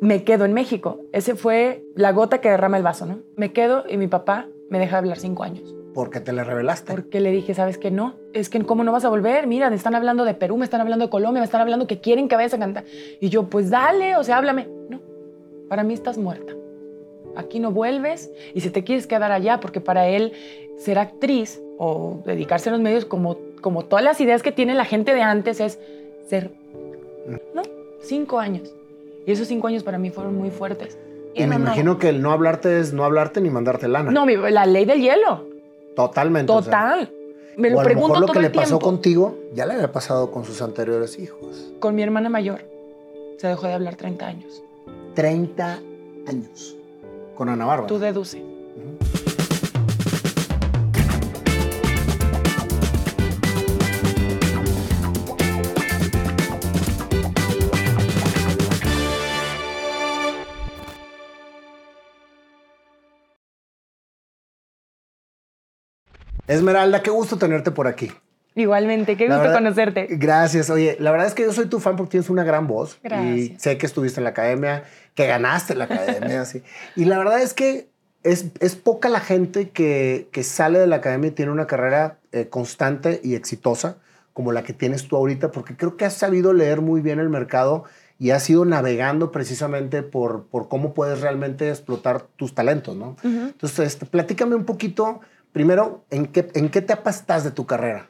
me quedo en México. Ese fue la gota que derrama el vaso, ¿no? Me quedo y mi papá me deja hablar cinco años. ¿Por qué te le revelaste? Porque le dije, ¿sabes qué? No, es que ¿cómo no vas a volver? Mira, me están hablando de Perú, me están hablando de Colombia, me están hablando que quieren que vayas a cantar. Y yo, pues dale, o sea, háblame. No, para mí estás muerta. Aquí no vuelves y si te quieres quedar allá, porque para él ser actriz o dedicarse a los medios, como, como todas las ideas que tiene la gente de antes, es ser, ¿no? Cinco años. Y esos cinco años para mí fueron muy fuertes. Y me no, no. imagino que el no hablarte es no hablarte ni mandarte lana. No, mi- la ley del hielo. Totalmente. o sea, Total. Me o lo a lo pregunto mejor lo todo que le pasó contigo ya le había pasado con sus anteriores hijos. Con mi hermana mayor se dejó de hablar 30 años. 30 años. Con Ana Bárbara. Tú deduce. Esmeralda, qué gusto tenerte por aquí. Igualmente, qué La gusto verdad- conocerte. Gracias. Oye, la verdad es que yo soy tu fan porque tienes una gran voz. Y Gracias. sé que estuviste en la academia, que ganaste la academia. sí. Y la verdad es que es, es poca la gente que, que sale de la academia y tiene una carrera eh, constante y exitosa como la que tienes tú ahorita, porque creo que has sabido leer muy bien el mercado y has ido navegando precisamente por, por cómo puedes realmente explotar tus talentos, ¿no? Entonces, este, platícame un poquito, primero, ¿en qué, ¿en qué etapa estás de tu carrera?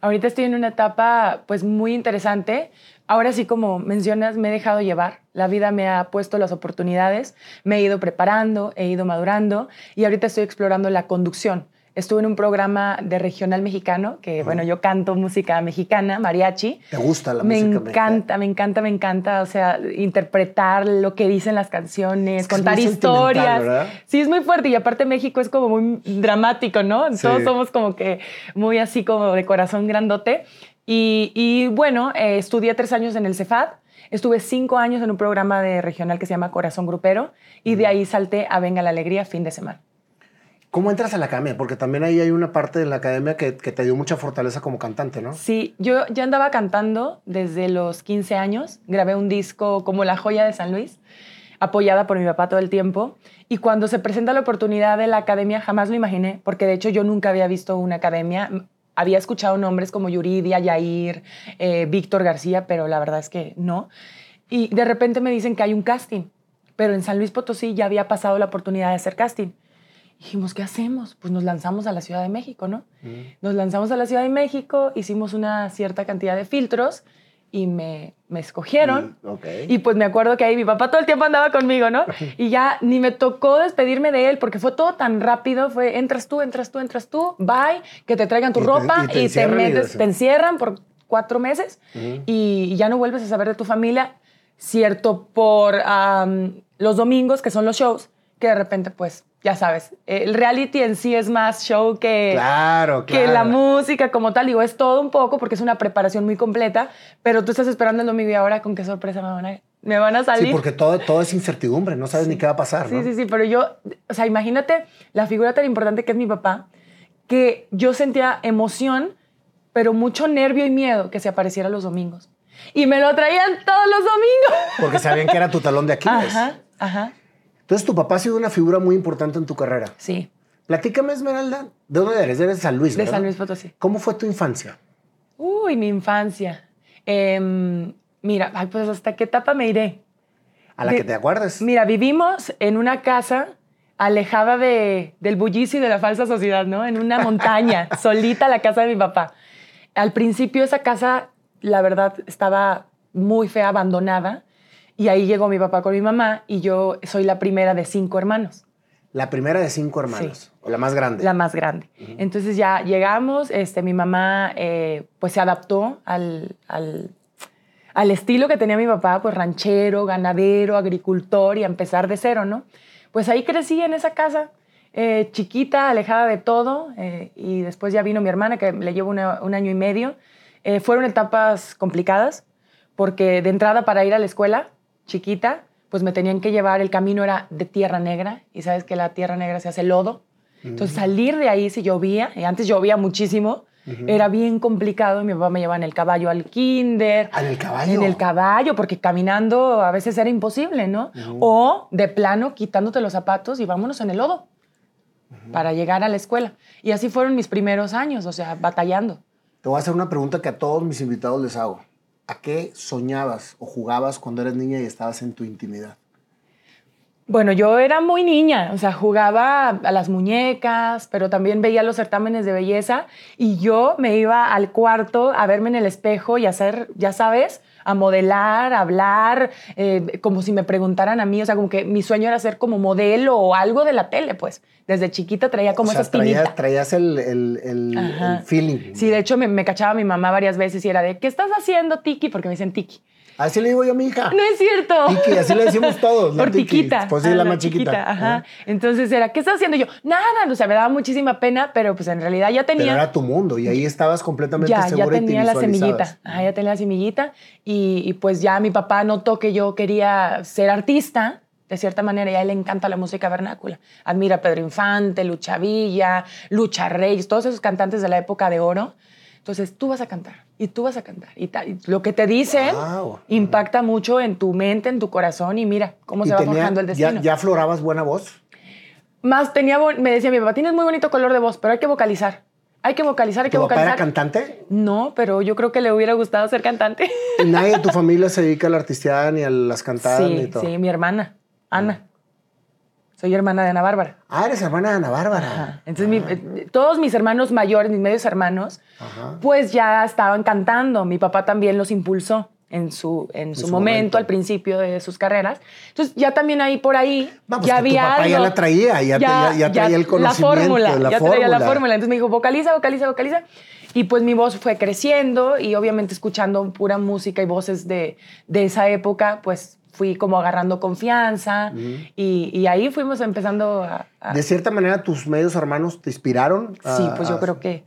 Ahorita estoy en una etapa pues muy interesante. Ahora sí, como mencionas, me he dejado llevar. La vida me ha puesto las oportunidades, me he ido preparando, he ido madurando y ahorita estoy explorando la conducción. Estuve en un programa de regional mexicano, que bueno, yo canto música mexicana, mariachi. ¿Te gusta la me música encanta, mexicana? me encanta, me encanta, o sea, interpretar lo que dicen las canciones, Es que contar historias. ¿verdad? Sí, es muy fuerte y aparte México es como muy dramático, ¿no? Sí. Todos somos como que muy así como de corazón grandote. Y, y bueno, eh, estudié tres años en el Cefad, estuve cinco años en un programa de regional que se llama Corazón Grupero y de ahí salté a Venga la Alegría fin de semana. ¿Cómo entras a la academia? Porque también ahí hay una parte de la academia que, que te dio mucha fortaleza como cantante, ¿no? Sí, yo ya andaba cantando desde los 15 años. Grabé un disco como La Joya de San Luis, apoyada por mi papá todo el tiempo. Y cuando se presenta la oportunidad de la academia, jamás lo imaginé, porque de hecho yo nunca había visto una academia. Había escuchado nombres como Yuridia, Yair, eh, Víctor García, pero la verdad es que no. Y de repente me dicen que hay un casting, pero en San Luis Potosí ya había pasado la oportunidad de hacer casting. Dijimos, ¿qué hacemos? Pues nos lanzamos a la Ciudad de México, ¿no? Nos lanzamos a la Ciudad de México, hicimos una cierta cantidad de filtros y me, me escogieron. Y- ok. Y pues me acuerdo que ahí mi papá todo el tiempo andaba conmigo, ¿no? Y ya ni me tocó despedirme de él porque fue todo tan rápido. Fue entras tú, entras tú, entras tú, bye, que te traigan tu Y te- ropa y te y te, encierran y metes, eso. te encierran por cuatro meses Ujú. y ya no vuelves a saber de tu familia, cierto, por am, los domingos, que son los shows, que de repente, pues, ya sabes, el reality en sí es más show que, Claro, que la claro. música como tal. Digo, es todo un poco porque es una preparación muy completa, pero tú estás esperando el domingo y ahora con qué sorpresa me van a, me van a salir. Sí, porque todo, todo es incertidumbre, no sabes ni qué va a pasar, Sí, sí, sí, pero yo, o sea, imagínate la figura tan importante que es mi papá, que yo sentía emoción, pero mucho nervio y miedo que se apareciera los domingos. Y me lo traían todos los domingos. Porque sabían que era tu talón de Aquiles. Ajá, ajá, Entonces, tu papá ha sido una figura muy importante en tu carrera. sí, Platícame, Esmeralda, ¿de dónde eres? Eres de San Luis, de ¿verdad? San Luis Potosí. ¿Cómo fue tu infancia? Uy, mi infancia. Em, mira, ay, pues hasta qué etapa me iré. A la que te acuerdes. Mira, vivimos en una casa alejada de, del bullicio y de la falsa sociedad, ¿no? En una montaña, solita la casa de mi papá. Al principio esa casa, la verdad, estaba muy fea, abandonada. Y ahí llegó mi papá con mi mamá y yo soy la primera de cinco hermanos. La primera de cinco hermanos, Sí. o la más grande. La más grande. Entonces ya llegamos, este, mi mamá eh, pues se adaptó al, al, al estilo que tenía mi papá, pues ranchero, ganadero, agricultor y a empezar de cero, ¿no? pues ahí crecí en esa casa, eh, chiquita, alejada de todo, eh, y después ya vino mi hermana, que le llevo una- un año y medio. Eh, fueron etapas complicadas, porque de entrada para ir a la escuela, chiquita, pues me tenían que llevar, el camino era de tierra negra, y sabes que la tierra negra se hace lodo. Entonces salir de ahí si llovía, y antes llovía muchísimo, era bien complicado, y mi papá me llevaba en el caballo al kinder. ¿en el caballo? En el caballo, porque caminando a veces era imposible, ¿no? O de plano quitándote los zapatos y vámonos en el lodo para llegar a la escuela. Y así fueron mis primeros años, o sea, batallando. Te voy a hacer una pregunta que a todos mis invitados les hago. ¿A qué soñabas o jugabas cuando eras niña y estabas en tu intimidad? Bueno, yo era muy niña, o sea, jugaba a las muñecas, pero también veía los certámenes de belleza y yo me iba al cuarto a verme en el espejo y hacer, ya sabes, a modelar, a hablar, eh, como si me preguntaran a mí, o sea, como que mi sueño era ser como modelo o algo de la tele, pues. Desde chiquita traía como o sea, esa espinita. traías, traías el, el- el feeling. Sí, de hecho me, me cachaba mi mamá varias veces y era de, ¿qué estás haciendo, Tiki? Porque me dicen Tiki. Así le digo yo a mi hija. No es cierto. Tiki, así le decimos todos. la Por Tiki. Pues sí, Ah, la más chiquita. Ajá. Entonces era, ¿qué estás haciendo? Yo, nada. O sea, me daba muchísima pena, pero pues en realidad ya Pero tenía. era tu mundo y ahí estabas completamente ya, ya segura y te tenía la semillita. Ajá, ya tenía la semillita. Y, y, pues ya mi papá notó que yo quería ser artista. De cierta manera, y a él le encanta la música vernácula. Admira a Pedro Infante, Lucha Villa, Lucha Reyes, todos esos cantantes de la época de oro. Entonces, tú vas a cantar y tú vas a cantar. Y, lo que te dicen Wow. impacta mucho en tu mente, en tu corazón y mira cómo Y se va forjando el ya, destino. ya aflorabas buena voz. Más tenía, me decía mi papá, tienes muy bonito color de voz, pero hay que vocalizar. Hay que vocalizar, hay que ¿Tu papá vocalizar. era cantante? No, pero yo creo que le hubiera gustado ser cantante. Nadie de tu familia se dedica a la artisteada ni a las cantadas ni todo. sí, mi hermana, Ana. Soy hermana de Ana Bárbara. Ah, eres hermana de Ana Bárbara. Ajá. Entonces, mi- eh, todos mis hermanos mayores, mis medios hermanos, Ajá. pues ya estaban cantando. Mi papá también los impulsó en su, en su, su momento, momento. al principio de sus carreras. Entonces, ya también ahí por ahí, Va, pues ya que tu había papá ya algo. la traía, ya ya- ya traía el conocimiento, La fórmula, la ya traía la fórmula. fórmula. Entonces me dijo, vocaliza, vocaliza, vocaliza. Y pues mi voz fue creciendo y obviamente escuchando pura música y voces de, de esa época, pues fui como agarrando confianza y, y ahí fuimos empezando a... a- De cierta manera, tus medios hermanos te inspiraron. a- Sí, pues yo a- creo que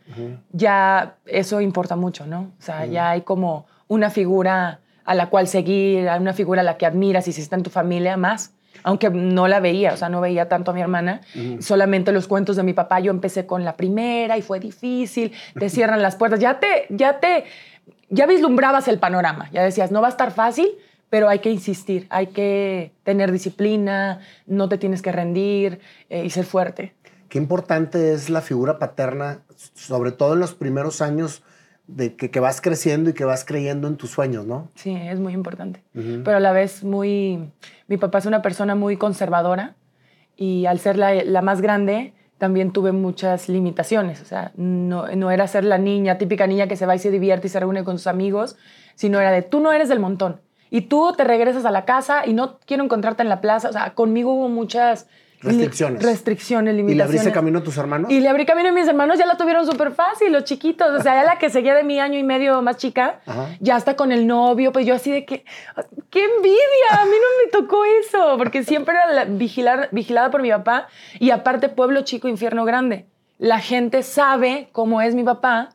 ya eso importa mucho, ¿no? O sea, ya hay como una figura a la cual seguir, una figura a la que admiras y si está en tu familia más. Aunque no la veía, o sea, no veía tanto a mi hermana, solamente los cuentos de mi papá. Yo empecé con la primera y fue difícil, te cierran las puertas, ya te, ya te, ya vislumbrabas el panorama, ya decías, no va a estar fácil, pero hay que insistir, hay que tener disciplina, no te tienes que rendir eh, y ser fuerte. Qué importante es la figura paterna, sobre todo en los primeros años de que, que vas creciendo y que vas creyendo en tus sueños, ¿no? Sí, es muy importante. Pero a la vez muy... Mi papá es una persona muy conservadora y al ser la, la más grande también tuve muchas limitaciones. O sea, no, no era ser la niña, típica niña que se va y se divierte y se reúne con sus amigos, sino era de tú no eres del montón. Y tú te regresas a la casa y no quiero encontrarte en la plaza. O sea, conmigo hubo muchas... Restricciones. Restricciones, ¿Y le limitaciones. abriste camino a tus hermanos? Y le abrí camino a mis hermanos, ya la tuvieron súper fácil, los chiquitos. O sea, ya la que seguía de mi año y medio más chica, Ajá. ya está con el novio, pues yo así de que, ¡qué envidia! A mí no me tocó eso, porque siempre era la- vigilar, vigilada por mi papá y aparte pueblo chico, infierno grande. La gente sabe cómo es mi papá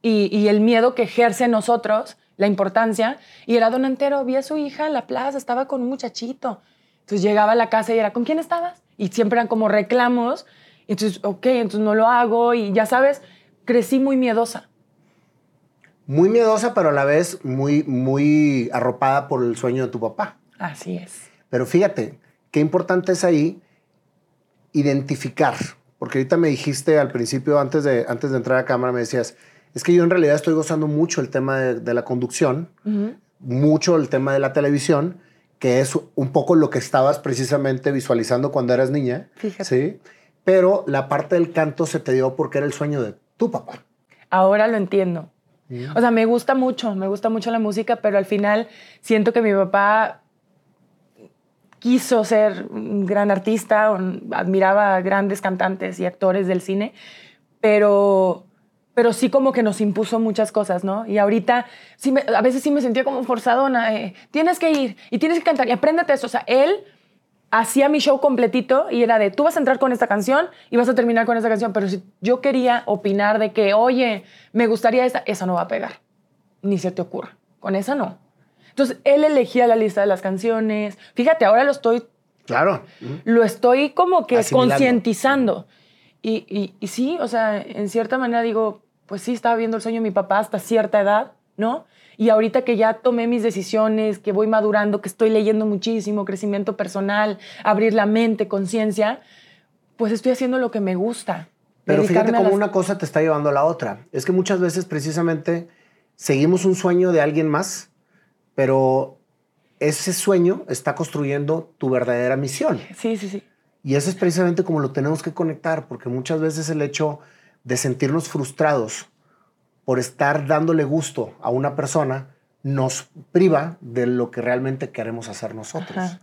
y, y el miedo que ejerce en nosotros, la importancia. Y era don Antero, vi a su hija en la plaza, estaba con un muchachito. Entonces llegaba a la casa y era, ¿con quién estabas? Y siempre eran como reclamos. Entonces, ok, entonces no lo hago y ya sabes, crecí muy miedosa. Muy miedosa, pero a la vez muy, muy arropada por el sueño de tu papá. Así es. Pero fíjate, qué importante es ahí identificar. Porque ahorita me dijiste al principio, antes de, antes de entrar a cámara, me decías, es que yo en realidad estoy gozando mucho el tema de, de la conducción, mucho el tema de la televisión, que es un poco lo que estabas precisamente visualizando cuando eras niña. Fíjate. Sí. Pero la parte del canto se te dio porque era el sueño de tu papá. Ahora lo entiendo. O sea, me gusta mucho, me gusta mucho la música, pero al final siento que mi papá quiso ser un gran artista, admiraba a grandes cantantes y actores del cine, pero, pero sí como que nos impuso muchas cosas, ¿no? Y ahorita sí me- a veces sí me sentía como forzadona, eh, tienes que ir y tienes que cantar y apréndete eso. O sea, él hacía mi show completito y era de, tú vas a entrar con esta canción y vas a terminar con esta canción, pero si yo quería opinar de que, oye, me gustaría esta, esa no va a pegar, ni se te ocurra, con esa no. Entonces, él elegía la lista de las canciones. Fíjate, ahora lo estoy, Claro. lo estoy como que concientizando. Y, y, y sí, o sea, en cierta manera digo, pues sí, estaba viendo el sueño de mi papá hasta cierta edad, ¿no? Y ahorita que ya tomé mis decisiones, que voy madurando, que estoy leyendo muchísimo, crecimiento personal, abrir la mente, conciencia, pues estoy haciendo lo que me gusta. Pero fíjate cómo las- una cosa te está llevando a la otra. Es que muchas veces precisamente seguimos un sueño de alguien más, pero ese sueño está construyendo tu verdadera misión. Sí, sí, sí. Y eso es precisamente como lo tenemos que conectar, porque muchas veces el hecho de sentirnos frustrados por estar dándole gusto a una persona nos priva de lo que realmente queremos hacer nosotros. Ajá.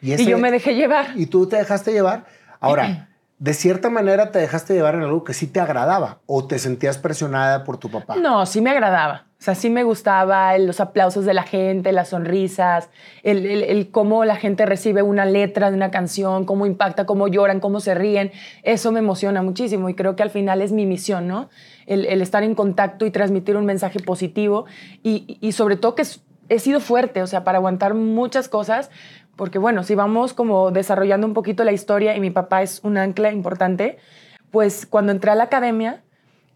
Y, Y yo me dejé llevar. y tú te dejaste llevar. Ahora, de cierta manera te dejaste llevar en algo que sí te agradaba o te sentías presionada por tu papá. No, sí me agradaba. O sea, sí me gustaba los aplausos de la gente, las sonrisas, el, el- cómo la gente recibe una letra de una canción, cómo impacta, cómo lloran, cómo se ríen. Eso me emociona muchísimo y creo que al final es mi misión, ¿no? El, estar en contacto y transmitir un mensaje positivo y, y sobre todo que he sido fuerte, o sea, para aguantar muchas cosas, porque bueno, si vamos como desarrollando un poquito la historia y mi papá es un ancla importante, pues cuando entré a la academia,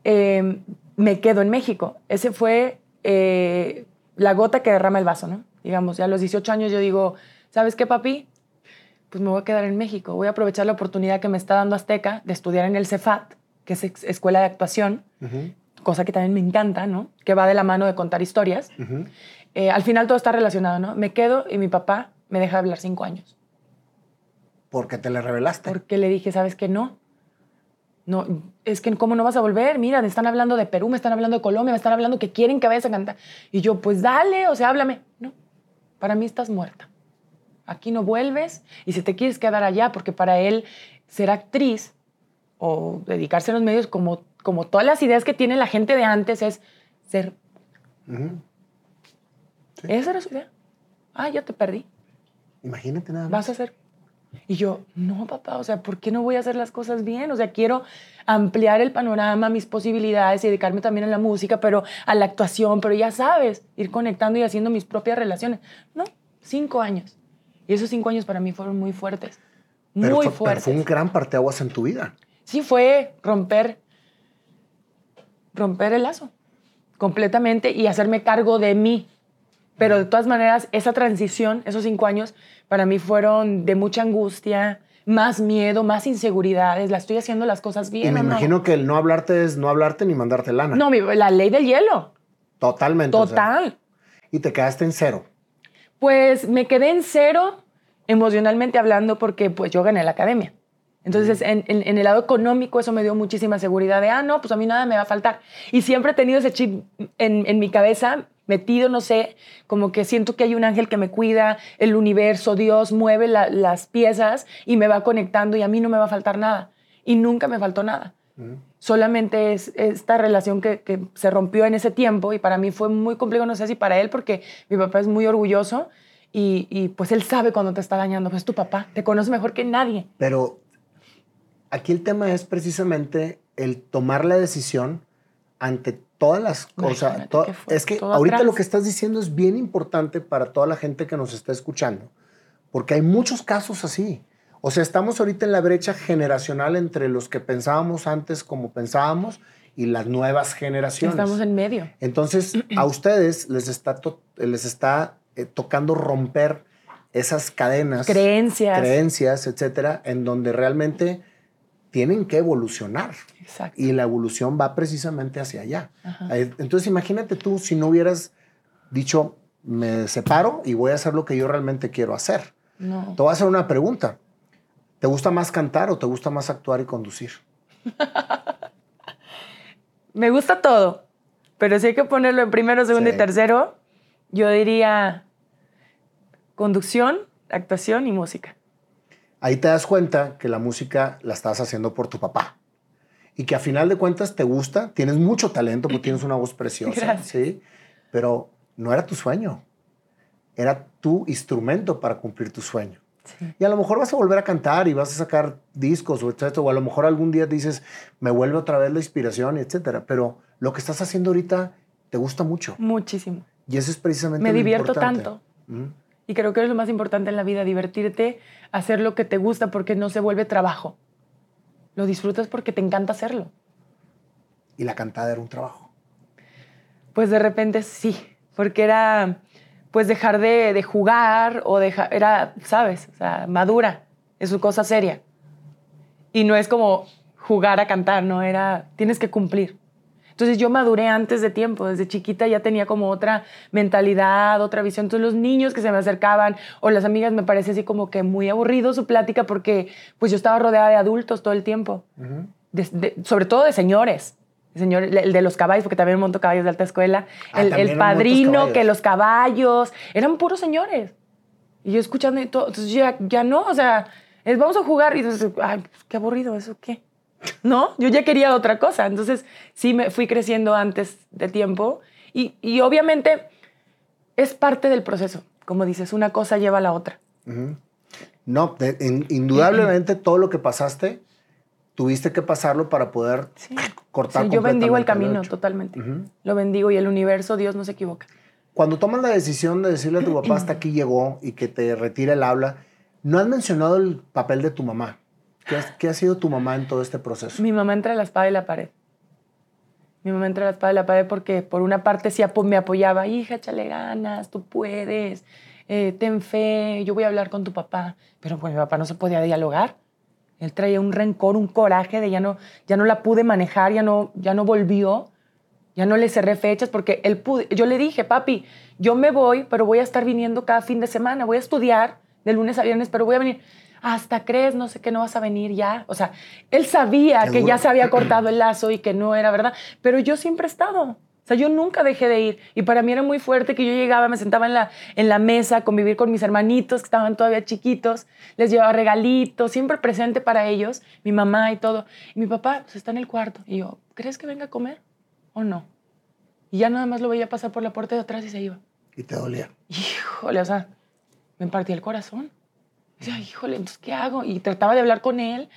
eh, me quedo en México. Ese fue eh, la gota que derrama el vaso, ¿no? Digamos, ya a los 18 años yo digo, ¿sabes qué, papi? Pues me voy a quedar en México. Voy a aprovechar la oportunidad que me está dando Azteca de estudiar en el CEFAT, que es Escuela de Actuación, cosa que también me encanta, ¿no? Que va de la mano de contar historias. Eh, al final todo está relacionado, ¿no? Me quedo y mi papá me deja de hablar cinco años. Porque te le revelaste. Porque le dije, ¿sabes qué? No. No, es que ¿cómo no vas a volver? Mira, me están hablando de Perú, me están hablando de Colombia, me están hablando que quieren que vayas a cantar. Y yo, pues dale, o sea, háblame. No, para mí estás muerta. Aquí no vuelves y si te quieres quedar allá, porque para él ser actriz o dedicarse a los medios, como, como todas las ideas que tiene la gente de antes, es ser... Sí. Esa era su idea. Ah, ya te perdí. Imagínate nada más. vas a hacer. Y yo, no, papá, o sea, ¿por qué no voy a hacer las cosas bien? O sea, quiero ampliar el panorama, mis posibilidades y dedicarme también a la música, pero a la actuación, pero ya sabes, ir conectando y haciendo mis propias relaciones. No, cinco años. Y esos cinco años para mí fueron muy fuertes. Pero muy pero fuertes. fue un gran parteaguas en tu vida. Sí, fue romper, romper el lazo completamente y hacerme cargo de mí. Pero de todas maneras, esa transición, esos cinco años, para mí fueron de mucha angustia, más miedo, más inseguridades. La estoy haciendo las cosas bien. y me no? imagino que el no hablarte es no hablarte ni mandarte lana. No, mi- la ley del hielo. Totalmente. o sea, Total. y te quedaste en cero. Pues me quedé en cero emocionalmente hablando porque pues yo gané la academia. Entonces, en, en- en el lado económico eso me dio muchísima seguridad de, ah, no, pues a mí nada me va a faltar. Y siempre he tenido ese chip en, en mi cabeza metido, no sé, como que siento que hay un ángel que me cuida, el universo, Dios mueve la- las piezas y me va conectando y a mí no me va a faltar nada. Y nunca me faltó nada. Solamente es esta relación que, que se rompió en ese tiempo y para mí fue muy complejo, no sé si para él, porque mi papá es muy orgulloso y, y, pues él sabe cuando te está dañando, pues es tu papá, te conoce mejor que nadie. Pero aquí el tema es precisamente el tomar la decisión ante todas las cosas. To- es que ahorita atrás. lo que estás diciendo es bien importante para toda la gente que nos está escuchando, porque hay muchos casos así. O sea, estamos ahorita en la brecha generacional entre los que pensábamos antes como pensábamos y las nuevas generaciones. Estamos en medio. Entonces, a ustedes les está, to- les está eh, tocando romper esas cadenas, Creencias. creencias, etcétera, en donde realmente tienen que evolucionar. Exacto. Y la evolución va precisamente hacia allá. Ajá. Entonces, imagínate tú si no hubieras dicho, me separo y voy a hacer lo que yo realmente quiero hacer. No. Te voy a hacer una pregunta. ¿Te gusta más cantar o te gusta más actuar y conducir? Me gusta todo, pero si hay que ponerlo en primero, segundo Sí. y tercero, yo diría conducción, actuación y música. Ahí te das cuenta que la música la estás haciendo por tu papá. Y que a final de cuentas te gusta, tienes mucho talento porque tienes una voz preciosa, Gracias. ¿sí? Pero no era tu sueño. Era tu instrumento para cumplir tu sueño. Y a lo mejor vas a volver a cantar y vas a sacar discos o etcétera. O a lo mejor algún día dices, me vuelve otra vez la inspiración, etcétera. Pero lo que estás haciendo ahorita te gusta mucho. Muchísimo. Y eso es precisamente Me lo divierto importante. tanto. Y creo que es lo más importante en la vida, divertirte, hacer lo que te gusta porque no se vuelve trabajo. Lo disfrutas porque te encanta hacerlo. Y la cantada era un trabajo. Pues de repente sí, porque era pues dejar de, de jugar o dejar, era, ¿sabes? O sea, madura, es su cosa seria. Y no es como jugar a cantar, no era, tienes que cumplir. Entonces yo maduré antes de tiempo, desde chiquita ya tenía como otra mentalidad, otra visión. Entonces los niños que se me acercaban o las amigas me parece así como que muy aburrido su plática porque pues yo estaba rodeada de adultos todo el tiempo, Ujú. De- de- sobre todo de señores. Señor, el de los caballos, porque también monto caballos de alta escuela. Ah, el, el padrino, que los caballos, eran puros señores. Y yo escuchando y todo, entonces ya, ya no, o sea, es, vamos a jugar y entonces, ay, qué aburrido, ¿eso qué? No, yo ya quería otra cosa. Entonces sí me fui creciendo antes de tiempo y, y obviamente es parte del proceso. Como dices, una cosa lleva a la otra. No, de- in- indudablemente todo lo que pasaste, tuviste que pasarlo para poder Sí. cortar Sí, yo bendigo el camino totalmente. Lo bendigo y el universo, Dios no se equivoca. Cuando tomas la decisión de decirle a tu papá hasta aquí llegó y que te retire el habla, no has mencionado el papel de tu mamá. ¿Qué, has- ha sido tu mamá en todo este proceso? Mi mamá entra a la espada y la pared. Mi mamá entra a la espada y la pared porque por una parte sí me apoyaba, hija, échale ganas, tú puedes, eh, ten fe, yo voy a hablar con tu papá. Pero pues mi papá no se podía dialogar. Él traía un rencor, un coraje de ya no, ya no la pude manejar, ya no, ya no volvió, ya no le cerré fechas porque él pude. Yo le dije, papi, yo me voy, pero voy a estar viniendo cada fin de semana, voy a estudiar de lunes a viernes, pero voy a venir. Hasta crees, no sé qué, no vas a venir ya. O sea, él sabía que ya se había cortado el lazo y que no era verdad, pero yo siempre he estado. O sea, yo nunca dejé de ir. Y para mí era muy fuerte que yo llegaba, me sentaba en la, en la mesa convivir con mis hermanitos que estaban todavía chiquitos, les llevaba regalitos, siempre presente para ellos, mi mamá y todo. Y mi papá pues, está en el cuarto. Y yo, ¿crees que venga a comer o no? Y ya nada más lo veía pasar por la puerta de atrás y se iba. Y te dolía. Híjole, o sea, me partía el corazón. Decía, híjole, entonces, ¿qué hago? Y trataba de hablar con él.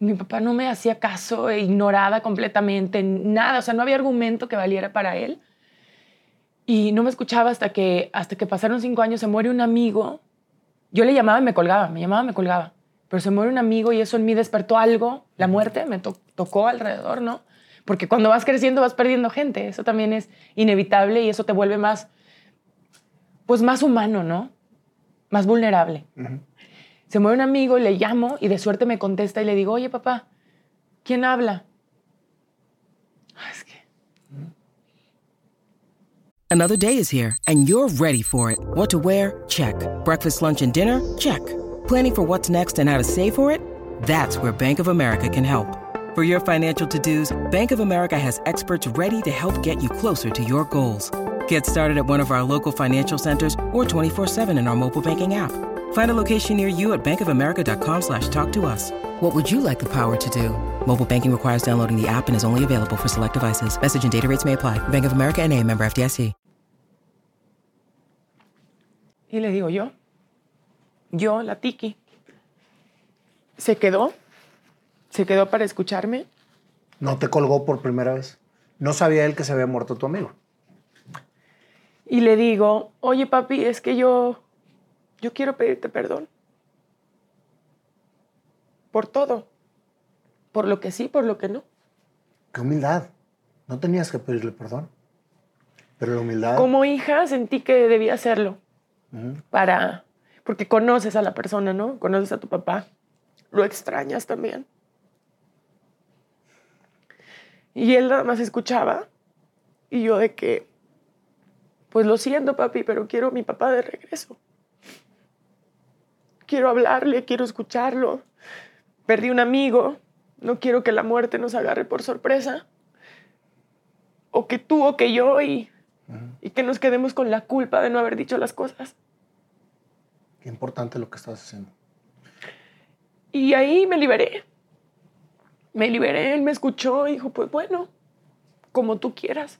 Y mi papá no me hacía caso, e ignoraba completamente, nada. O sea, no había argumento que valiera para él. Y no me escuchaba hasta que, hasta que pasaron cinco años, se muere un amigo. Yo le llamaba y me colgaba, me llamaba y me colgaba. Pero se muere un amigo y eso en mí despertó algo, la muerte me to- tocó alrededor, ¿no? Porque cuando vas creciendo vas perdiendo gente, eso también es inevitable y eso te vuelve más, pues más humano, ¿no? Más vulnerable. Ujú. Se muere un amigo, le llamo y de suerte me contesta y le digo, oye papá, ¿quién habla? Ah, Es que Another day is here, and you're ready for it. What to wear? Check. Breakfast, lunch, and dinner? Check. Planning for what's next and how to save for it? That's where Bank of America can help. For your financial to dos, Bank of America has experts ready to help get you closer to your goals. Get started at one of our local financial centers or 24 7 in our mobile banking app. Find a location near you at bankofamerica.com slash talk to us. What would you like the power to do? Mobile banking requires downloading the app and is only available for select devices. Message and data rates may apply. Bank of America and a member FDIC. Y le digo yo, yo, la Tiki, se quedó, se quedó para escucharme. No te colgó por primera vez. No sabía él que se había muerto tu amigo. Y le digo, oye papi, es que yo, yo quiero pedirte perdón. Por todo. Por lo que sí, por lo que no. Qué humildad. No tenías que pedirle perdón. Pero la humildad. Como hija sentí que debía hacerlo. Para, porque conoces a la persona, ¿no? Conoces a tu papá. Lo extrañas también. Y él nada más escuchaba. Y yo de que, pues lo siento, papi, pero quiero a mi papá de regreso. Quiero hablarle, quiero escucharlo. Perdí un amigo. No quiero que la muerte nos agarre por sorpresa. O que tú o que yo y, y que nos quedemos con la culpa de no haber dicho las cosas. Qué importante lo que estás haciendo. Y ahí me liberé. Me liberé, él me escuchó y dijo, pues bueno, como tú quieras.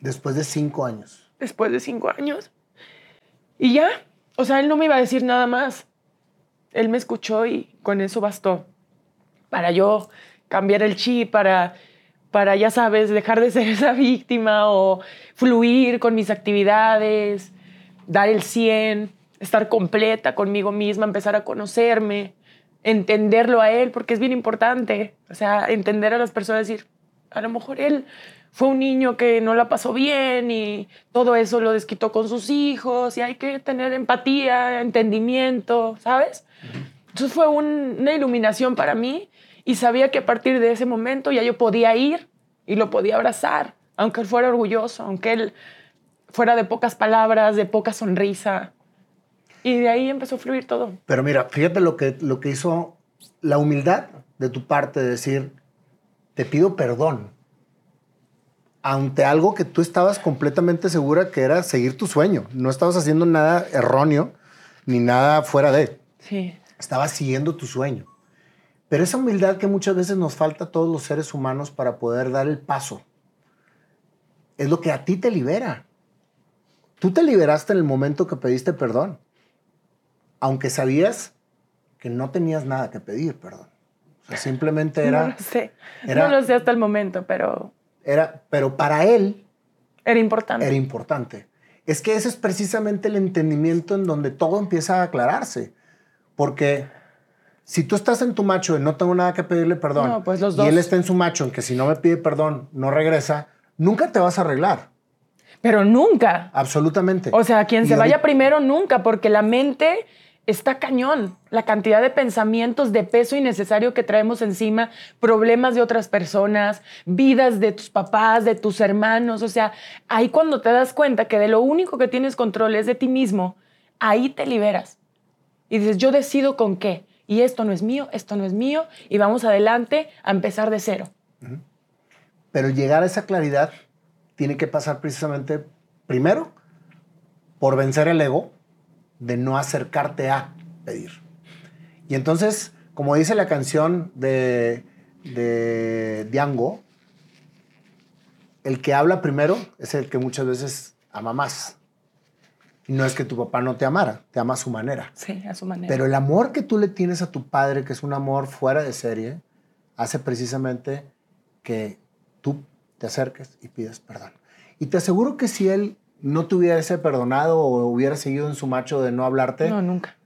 Después de cinco años. Después de cinco años. Y ya, O sea, él no me iba a decir nada más. Él me escuchó y con eso bastó. Para yo cambiar el chip, para, para, ya sabes, dejar de ser esa víctima o fluir con mis actividades, dar el 100, estar completa conmigo misma, empezar a conocerme, entenderlo a él, porque es bien importante. O sea, entender a las personas, decir, a lo mejor él fue un niño que no la pasó bien y todo eso lo desquitó con sus hijos y hay que tener empatía, entendimiento, ¿sabes? Entonces fue una iluminación para mí y sabía que a partir de ese momento ya yo podía ir y lo podía abrazar, aunque él fuera orgulloso, aunque él fuera de pocas palabras, de poca sonrisa. Y de ahí empezó a fluir todo. Pero mira, fíjate lo que, lo que hizo la humildad de tu parte de decir, te pido perdón ante algo que tú estabas completamente segura que era seguir tu sueño. No estabas haciendo nada erróneo ni nada fuera de. Sí. Estabas siguiendo tu sueño. Pero esa humildad que muchas veces nos falta a todos los seres humanos para poder dar el paso, es lo que a ti te libera. Tú te liberaste en el momento que pediste perdón, aunque sabías que no tenías nada que pedir perdón. O sea, simplemente era... No lo sé. no lo sé hasta el momento, pero era, pero para él... Era importante. Era importante. Es que ese es precisamente el entendimiento en donde todo empieza a aclararse. Porque si tú estás en tu macho y no tengo nada que pedirle perdón, pues y él está en su macho en que si no me pide perdón, no regresa, nunca te vas a arreglar. Pero nunca. Absolutamente. O sea, quien se vaya primero, nunca, porque la mente está cañón. La cantidad de pensamientos de peso innecesario que traemos encima, problemas de otras personas, vidas de tus papás, de tus hermanos. O sea, ahí cuando te das cuenta que de lo único que tienes control es de ti mismo, ahí te liberas. Y dices, yo decido con qué. Y esto no es mío, esto no es mío, y vamos adelante a empezar de cero. Pero llegar a esa claridad tiene que pasar precisamente, primero, por vencer el ego, de no acercarte a pedir. Y entonces, como dice la canción de, de Diango, el que habla primero es el que muchas veces ama más. Y no es que tu papá no te amara, te ama a su manera. Sí, a su manera. Pero el amor que tú le tienes a tu padre, que es un amor fuera de serie, hace precisamente que tú te acerques y pidas perdón. Y te aseguro que si él no te hubiese perdonado o hubiera seguido en su macho de no hablarte, no, nunca.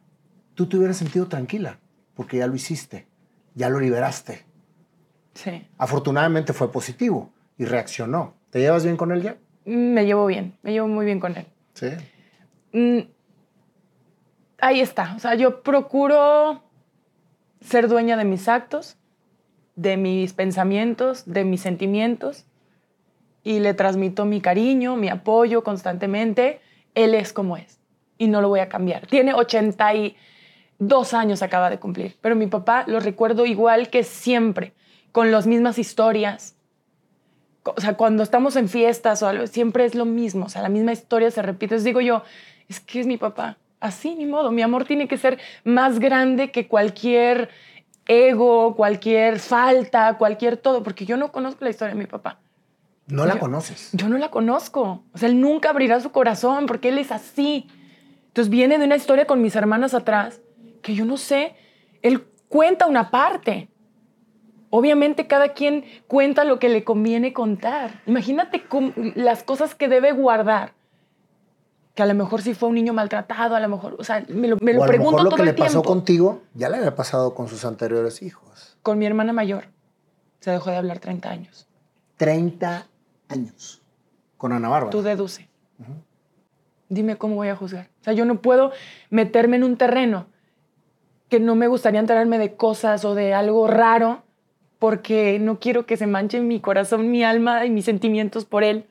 Tú te hubieras sentido tranquila, porque ya lo hiciste, ya lo liberaste. Sí. Afortunadamente fue positivo y reaccionó. ¿Te llevas bien con él ya? Me llevo bien, me llevo muy bien con él. Sí. Mm, ahí está. O sea, yo procuro ser dueña de mis actos, de mis pensamientos, de mis sentimientos y le transmito mi cariño, mi apoyo constantemente. Él es como es y no lo voy a cambiar. Tiene 82 años, acaba de cumplir, pero mi papá lo recuerdo igual que siempre, con las mismas historias. O sea, cuando estamos en fiestas o algo, siempre es lo mismo, o sea, la misma historia se repite. Entonces digo yo, es que es mi papá. Así, ni modo. Mi amor tiene que ser más grande que cualquier ego, cualquier falta, cualquier todo, porque yo no conozco la historia de mi papá. No la conoces. Yo no la conozco. O sea, él nunca abrirá su corazón porque él es así. Entonces viene de una historia con mis hermanas atrás que yo no sé. Él cuenta una parte. Obviamente cada quien cuenta lo que le conviene contar. Imagínate las cosas que debe guardar. Que a lo mejor si fue un niño maltratado, a lo mejor, o sea, me lo, me lo o a pregunto lo mejor lo que le tiempo. pasó contigo ya le había pasado con sus anteriores hijos. Con mi hermana mayor. Se dejó de hablar 30 años. 30 años con Ana Bárbara. Tú deduce. Dime cómo voy a juzgar. O sea, yo no puedo meterme en un terreno que no me gustaría enterarme de cosas o de algo raro porque no quiero que se manche mi corazón, mi alma y mis sentimientos por él.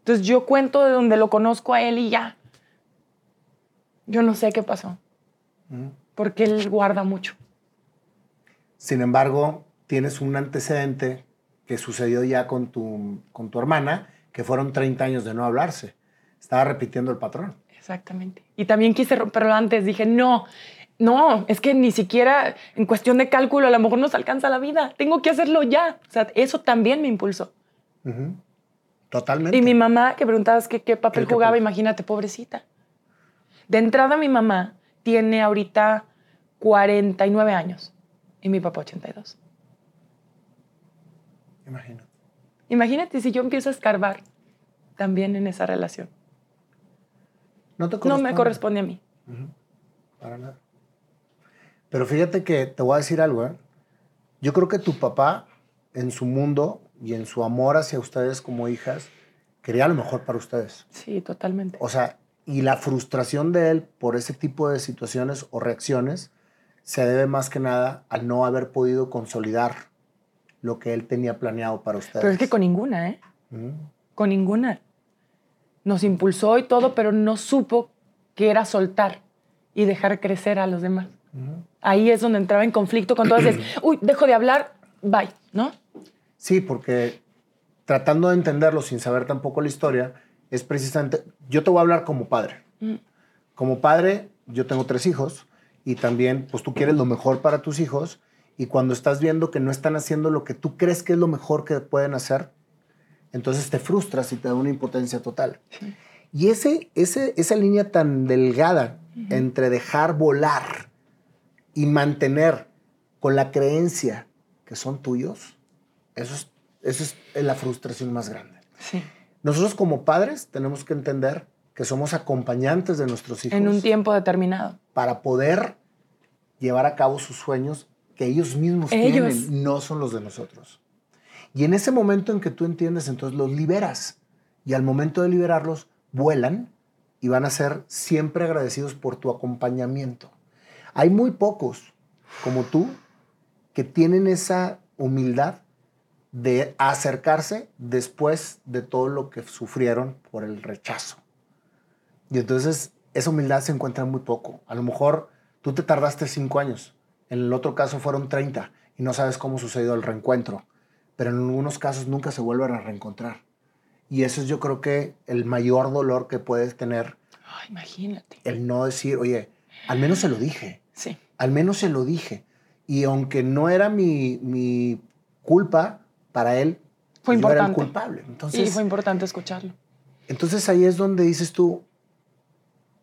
Entonces yo cuento de donde lo conozco a él y ya. Yo no sé qué pasó. Porque él guarda mucho. Sin embargo, tienes un antecedente que sucedió ya con tu, con tu hermana, que fueron 30 años de no hablarse. Estaba repitiendo el patrón. Exactamente. Y también quise romperlo antes. Dije, no, no, es que ni siquiera en cuestión de cálculo a lo mejor nos alcanza la vida. Tengo que hacerlo ya. O sea, eso también me impulsó. Totalmente. Y mi mamá, que preguntabas qué, qué papel jugaba, imagínate, pobrecita. De entrada, mi mamá tiene ahorita 49 años y mi papá 82. Imagínate. Imagínate si yo empiezo a escarbar también en esa relación. No te No me corresponde a mí. Para nada. Pero fíjate que te voy a decir algo, ¿eh? Yo creo que tu papá, en su mundo y en su amor hacia ustedes como hijas, quería lo mejor para ustedes. Sí, totalmente. O sea, y la frustración de él por ese tipo de situaciones o reacciones se debe más que nada al no haber podido consolidar lo que él tenía planeado para ustedes. Pero es que con ninguna, ¿eh? Mm. Con ninguna. Nos impulsó y todo, pero no supo que era soltar y dejar crecer a los demás. Ahí es donde entraba en conflicto con todas. es, Uy, dejo de hablar, bye, ¿no? Sí, porque tratando de entenderlo sin saber tampoco la historia, es precisamente, yo te voy a hablar como padre. Mm. Como padre, yo tengo tres hijos y también, pues tú quieres lo mejor para tus hijos y cuando estás viendo que no están haciendo lo que tú crees que es lo mejor que pueden hacer, entonces te frustras y te da una impotencia total. Y ese, ese, esa línea tan delgada entre dejar volar y mantener con la creencia que son tuyos, eso es, eso es la frustración más grande. Sí. Nosotros como padres tenemos que entender que somos acompañantes de nuestros hijos En un tiempo determinado. para poder llevar a cabo sus sueños que ellos mismos Ellos. tienen, no son los de nosotros. Y en ese momento en que tú entiendes, entonces los liberas. Y al momento de liberarlos, vuelan y van a ser siempre agradecidos por tu acompañamiento. Hay muy pocos como tú que tienen esa humildad de acercarse después de todo lo que sufrieron por el rechazo. Y entonces esa humildad se encuentra muy poco. A lo mejor tú te tardaste cinco años, en el otro caso fueron 30 y no sabes cómo sucedió el reencuentro, pero en algunos casos nunca se vuelven a reencontrar. Y eso es yo creo que el mayor dolor que puedes tener, Ay, imagínate. el no decir, oye, al menos se lo dije, Sí. al menos se lo dije. Y aunque no era mi, mi culpa, para él Fue yo era el importante. culpable. Y Entonces, fue importante escucharlo. entonces ahí es donde dices tú,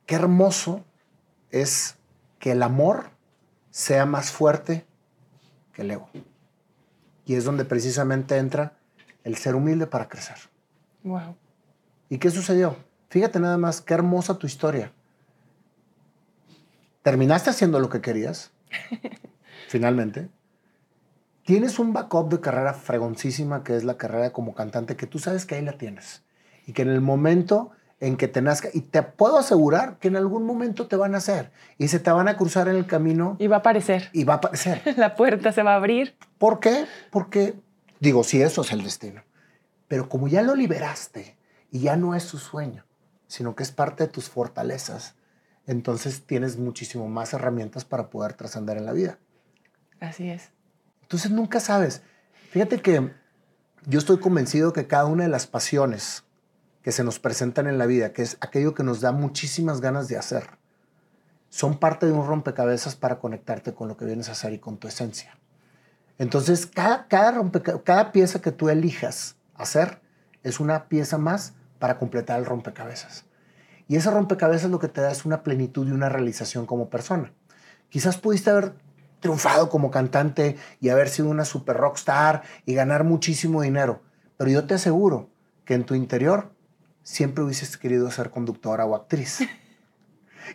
qué hermoso es que el amor sea más fuerte que el ego. Y es donde precisamente entra el ser humilde para crecer. Wow. ¿Y qué sucedió? Fíjate nada más, qué hermosa tu historia. Terminaste haciendo lo que querías, finalmente. Tienes un backup de carrera fregoncísima que es la carrera como cantante, que tú sabes que ahí la tienes. Y que en el momento en que te nazca, y te puedo asegurar que en algún momento te van a hacer, y se te van a cruzar en el camino Y va a aparecer. y va a aparecer. La puerta se va a abrir. ¿Por qué? Porque, digo, si eso es el destino. Pero como ya lo liberaste y ya no es tu sueño, sino que es parte de tus fortalezas, entonces tienes muchísimo más herramientas para poder trascender en la vida. Así es. Entonces nunca sabes. Fíjate que yo estoy convencido que cada una de las pasiones que se nos presentan en la vida, que es aquello que nos da muchísimas ganas de hacer, son parte de un rompecabezas para conectarte con lo que vienes a hacer y con tu esencia. Entonces, cada, cada, cada pieza que tú elijas hacer es una pieza más para completar el rompecabezas. Y ese rompecabezas lo que te da es una plenitud y una realización como persona. Quizás pudiste haber triunfado como cantante y haber sido una super rockstar y ganar muchísimo dinero, pero yo te aseguro que en tu interior siempre hubieses querido ser conductora o actriz.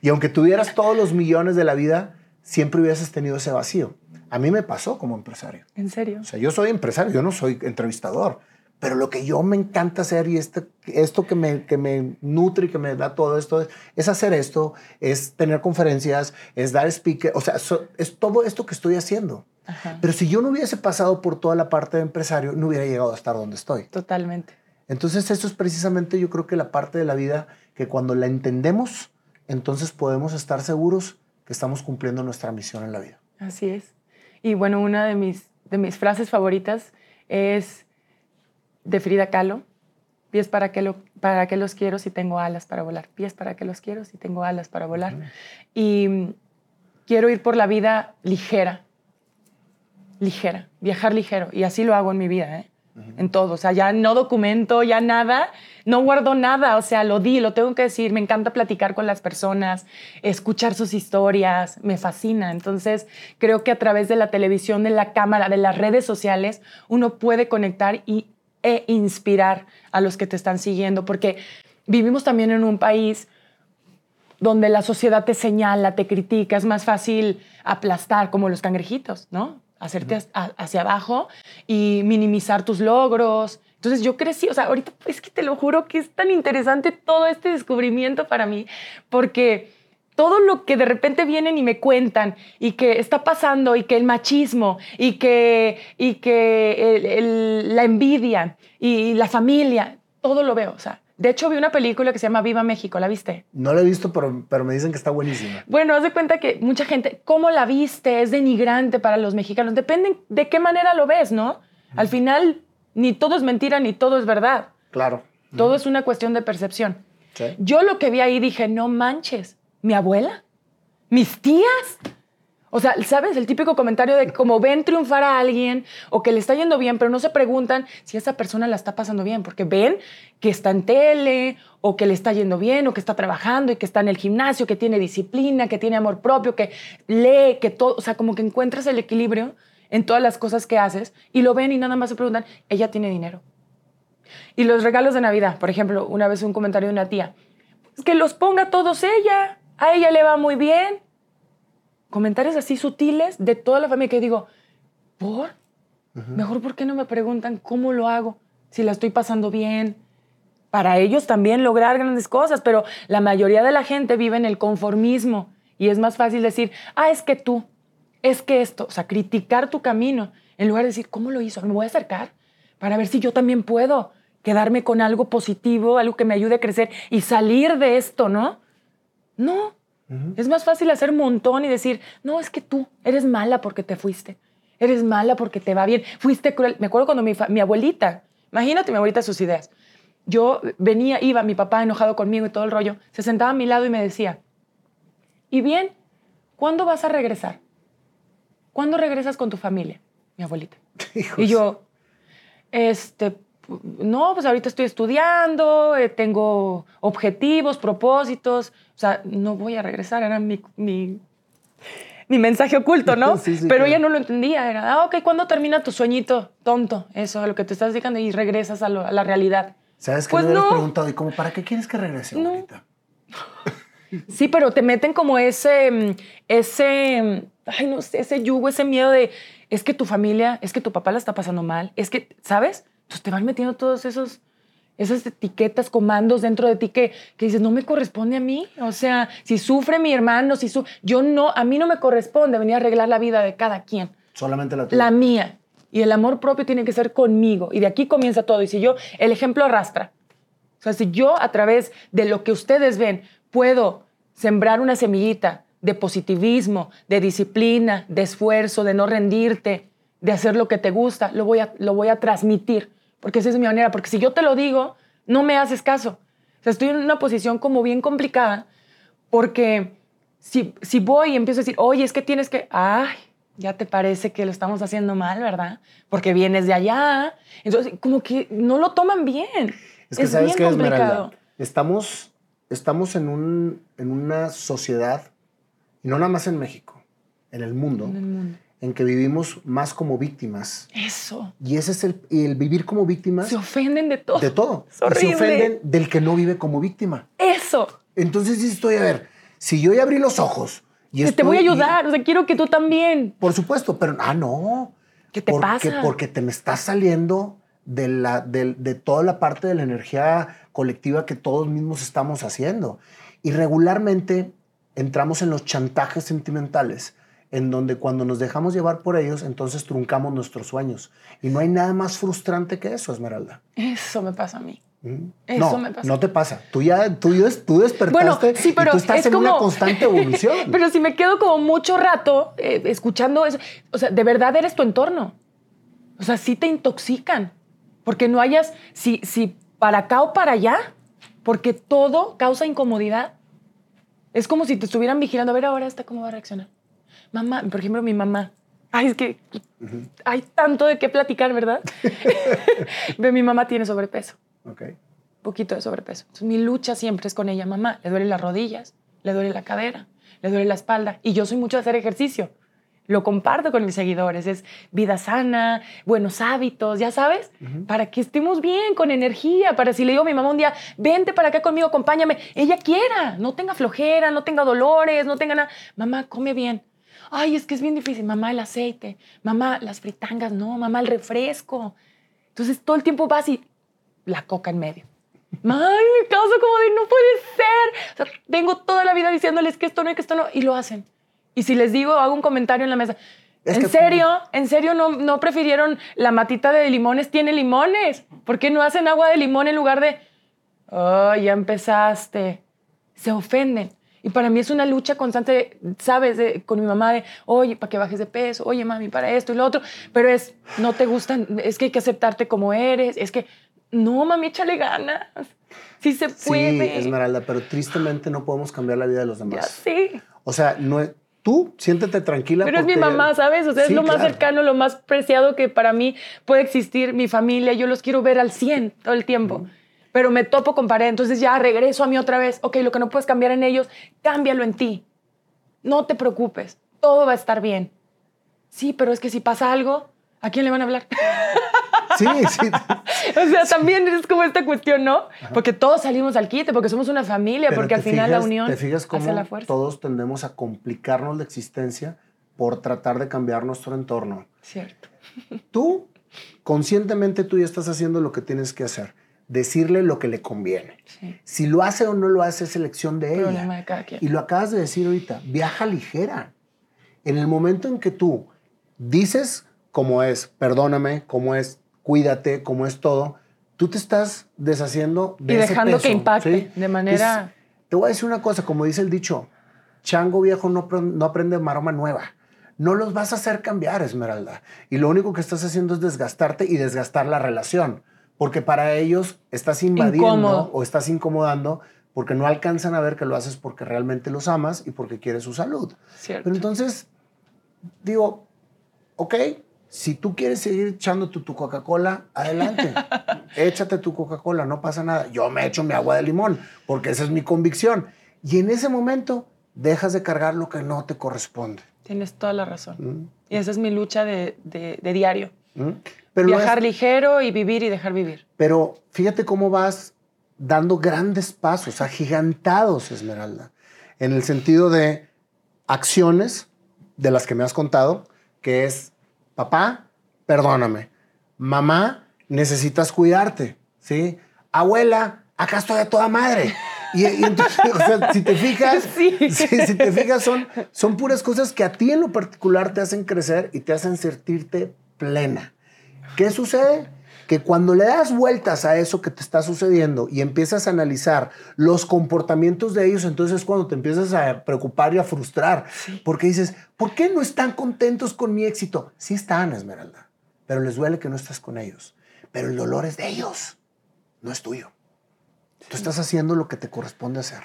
Y aunque tuvieras todos los millones de la vida, siempre hubieses tenido ese vacío. A mí me pasó como empresario. ¿En serio? O sea, yo soy empresario, yo no soy entrevistador. Pero lo que yo me encanta hacer y este, esto que me, que me nutre y que me da todo esto es, es hacer esto, es tener conferencias, es dar speaker, o sea, so- es todo esto que estoy haciendo. Ajá. Pero si yo no hubiese pasado por toda la parte de empresario, no hubiera llegado a estar donde estoy. Totalmente. Entonces eso es precisamente yo creo que la parte de la vida que cuando la entendemos, entonces podemos estar seguros que estamos cumpliendo nuestra misión en la vida. Así es. Y bueno, una de mis, de mis frases favoritas es de Frida Kahlo. Pies para qué, lo, para qué los quiero si tengo alas para volar. Pies para qué los quiero si tengo alas para volar. Y mm, quiero ir por la vida ligera. Ligera. Viajar ligero. Y así lo hago en mi vida. ¿eh? En todo. O sea, ya no documento, ya nada, no guardo nada. O sea, lo di, lo tengo que decir. Me encanta platicar con las personas, escuchar sus historias, me fascina. Entonces, creo que a través de la televisión, de la cámara, de las redes sociales, uno puede conectar y, e inspirar a los que te están siguiendo, porque vivimos también en un país donde la sociedad te señala, te critica, es más fácil aplastar como los cangrejitos, ¿no? Hacerte hacia abajo y minimizar tus logros. Entonces yo crecí, o sea, ahorita es que te lo juro que es tan interesante todo este descubrimiento para mí, porque todo lo que de repente vienen y me cuentan y que está pasando y que el machismo y que, y que la envidia y la familia, todo lo veo, o sea, de hecho, vi una película que se llama Viva México. ¿La viste? No la he visto, pero, pero me dicen que está buenísima. Bueno, haz de cuenta que mucha gente, ¿cómo la viste? Es denigrante para los mexicanos. Depende de qué manera lo ves, ¿no? Al final, ni todo es mentira, ni todo es verdad. Claro. Todo es una cuestión de percepción. Yo lo que vi ahí dije, no manches, mi abuela, mis tías, o sea, ¿sabes? El típico comentario de como ven triunfar a alguien o que le está yendo bien, pero no se preguntan si esa persona la está pasando bien, porque ven que está en tele o que le está yendo bien o que está trabajando y que está en el gimnasio, que tiene disciplina, que tiene amor propio, que lee, que todo, o sea, como que encuentras el equilibrio en todas las cosas que haces y lo ven y nada más se preguntan, ella tiene dinero. Y los regalos de Navidad, por ejemplo, una vez un comentario de una tía, que los ponga todos ella, a ella le va muy bien comentarios así sutiles de toda la familia que digo, ¿por? Mejor, ¿por qué no me preguntan cómo lo hago? Si la estoy pasando bien. Para ellos también lograr grandes cosas, pero la mayoría de la gente vive en el conformismo y es más fácil decir, ah, es que tú, es que esto, o sea, criticar tu camino en lugar de decir, ¿cómo lo hizo? Me voy a acercar para ver si yo también puedo quedarme con algo positivo, algo que me ayude a crecer y salir de esto, ¿no? No, es más fácil hacer un montón y decir, no, es que tú eres mala porque te fuiste. Eres mala porque te va bien. Fuiste cruel. Me acuerdo cuando mi, mi abuelita, imagínate mi abuelita sus ideas. Yo venía, iba, mi papá enojado conmigo y todo el rollo, se sentaba a mi lado y me decía, y bien, ¿cuándo vas a regresar? ¿Cuándo regresas con tu familia? Mi abuelita. Y yo, este, no, pues ahorita estoy estudiando, eh, tengo objetivos, propósitos, o sea, no voy a regresar, era mi, mi, mensaje oculto, ¿no? Pero ella no lo entendía, era, ah, ok, ¿cuándo termina tu sueñito tonto? Eso, a lo que te estás dedicando y regresas a, la realidad. ¿Sabes que pues me no. preguntado, ¿y cómo, para qué quieres que regrese ahorita? Sí, pero te meten como ese, ese, ay, no sé, ese yugo, ese miedo de, es que tu familia, es que tu papá la está pasando mal, es que, ¿sabes? Entonces te van metiendo todos esos, esas etiquetas, comandos dentro de ti que, que dices, no me corresponde a mí. O sea, si sufre mi hermano, si su yo no, a mí no me corresponde venir a arreglar la vida de cada quien. Solamente la tuya. La mía. Y el amor propio tiene que ser conmigo. Y de aquí comienza todo. Y si yo, el ejemplo arrastra. O sea, si yo a través de lo que ustedes ven puedo sembrar una semillita de positivismo, de disciplina, de esfuerzo, de no rendirte, de hacer lo que te gusta, lo voy a, lo voy a transmitir porque esa es mi manera, porque si yo te lo digo, no me haces caso. O sea, estoy en una posición como bien complicada, porque si, si voy y empiezo a decir, oye, es que tienes que, ay, ya te parece que lo estamos haciendo mal, ¿verdad? Porque vienes de allá. Entonces, como que no lo toman bien. Es que sabes que Esmeralda, estamos, estamos en, un, en una sociedad, y no nada más en México, en el mundo, en el mundo en que vivimos más como víctimas. Eso. Y ese es el, el vivir como víctimas. Se ofenden de todo. De todo. se ofenden del que no vive como víctima. Eso. Entonces estoy, a ver, si yo ya abrí los ojos y Te voy a ayudar, o sea, quiero que tú también. Por supuesto, pero, ah, no. ¿Qué te pasa? Porque te me estás saliendo de, la, de, de toda la parte de la energía colectiva que todos mismos estamos haciendo. Y regularmente entramos en los chantajes sentimentales en donde cuando nos dejamos llevar por ellos, entonces truncamos nuestros sueños. Y no hay nada más frustrante que eso, Esmeralda. Eso me pasa a mí. ¿Mm? Eso no, me pasa. No te pasa. Tú ya tú, tú despertaste bueno, sí, pero y tú estás en una constante evolución. pero si me quedo como mucho rato eh, escuchando eso, o sea, de verdad eres tu entorno. O sea, sí te intoxican. Porque no hayas, si, si para acá o para allá, porque todo causa incomodidad. Es como si te estuvieran vigilando. A ver ahora esta cómo va a reaccionar. Mamá, por ejemplo, mi mamá. Ay, es que hay tanto de qué platicar, ¿verdad? Ve, mi mamá tiene sobrepeso, Ok. poquito de sobrepeso. Entonces, mi lucha siempre es con ella, mamá. Le duelen las rodillas, le duele la cadera, le duele la espalda. Y yo soy mucho de hacer ejercicio. Lo comparto con mis seguidores. Es vida sana, buenos hábitos, ya sabes, para que estemos bien, con energía. Para si le digo a mi mamá un día, vente para acá conmigo, acompáñame, ella quiera, no tenga flojera, no tenga dolores, no tenga nada. Mamá, come bien. Ay, es que es bien difícil. Mamá, el aceite. Mamá, las fritangas. No, mamá, el refresco. Entonces todo el tiempo vas y la coca en medio. Ay, me causa como de no puede ser. O sea, tengo toda la vida diciéndoles que esto no y que esto no, y lo hacen. Y si les digo, hago un comentario en la mesa. Es ¿En serio? ¿En serio no, no prefirieron la matita de limones? Tiene limones. ¿Por qué no hacen agua de limón en lugar de... Oh, ya empezaste. Se ofenden. Y para mí es una lucha constante, ¿sabes? De- con mi mamá de, oye, para que bajes de peso, oye, mami, para esto y lo otro. Pero es, no te gustan, es que hay que aceptarte como eres. Es que, no, mami, échale ganas. Sí se Sí, puede. Esmeralda, pero tristemente no podemos cambiar la vida de los Ya demás. sé. O sea, no es- tú siéntete tranquila. Pero es mi porque- mamá, ¿sabes? O sea, Sí, es lo más cercano, lo más preciado que para mí puede existir, mi familia. Yo los quiero ver al 100 todo el tiempo. Pero me topo con pared, entonces ya regreso a mí otra vez. Ok, lo que no puedes cambiar en ellos, cámbialo en ti. No te preocupes, todo va a estar bien. Sí, pero es que si pasa algo, ¿a quién le van a hablar? Sí, sí. o sea, también es como esta cuestión, ¿no? Porque todos salimos al quite, porque somos una familia, Pero porque al final la unión Te fijas cómo hace la fuerza. todos tendemos a complicarnos la existencia por tratar de cambiar nuestro entorno. Cierto. Tú, conscientemente, tú ya estás haciendo lo que tienes que hacer. Decirle lo que le conviene. Sí. Si lo hace o no lo hace es elección de Problema ella. de cada quien. Y lo acabas de decir ahorita, viaja ligera. En el momento en que tú dices cómo es, perdóname, cómo es, cuídate, cómo es todo, tú te estás deshaciendo de Y ese dejando que impacte ¿sí? de manera- Es- te voy a decir una cosa, como dice el dicho, chango viejo no, no aprende maroma nueva. No los vas a hacer cambiar, Esmeralda. Y lo único que estás haciendo es desgastarte y desgastar la relación. Porque para ellos estás invadiendo Incómodo. o estás incomodando porque no alcanzan a ver que lo haces porque realmente los amas y porque quieres su salud. Cierto. Pero entonces, digo, ok, si tú quieres seguir echándote tu Coca-Cola, adelante. Échate tu Coca-Cola, no pasa nada. Yo me echo mi agua de limón porque esa es mi convicción. Y en ese momento dejas de cargar lo que no te corresponde. Tienes toda la razón. ¿Mm? Y esa es mi lucha de, de- de diario. ¿Mm? Pero, Viajar es- ligero y vivir y dejar vivir. pero fíjate cómo vas dando grandes pasos, agigantados, Esmeralda, en el sentido de acciones de las que me has contado, que es, papá, perdóname, mamá, necesitas cuidarte, ¿sí? Abuela, acá estoy a toda madre. Y, y entonces, o sea, si te fijas, Sí. si, si te fijas, son, son puras cosas que a ti en lo particular te hacen crecer y te hacen sentirte plena. ¿Qué sucede? Que cuando le das vueltas a eso que te está sucediendo y empiezas a analizar los comportamientos de ellos, entonces es cuando te empiezas a preocupar y a frustrar. Porque dices, ¿por qué no están contentos con mi éxito? Sí están, Esmeralda, pero les duele que no estás con ellos. Pero el dolor es de ellos, no es tuyo. Tú estás haciendo lo que te corresponde hacer.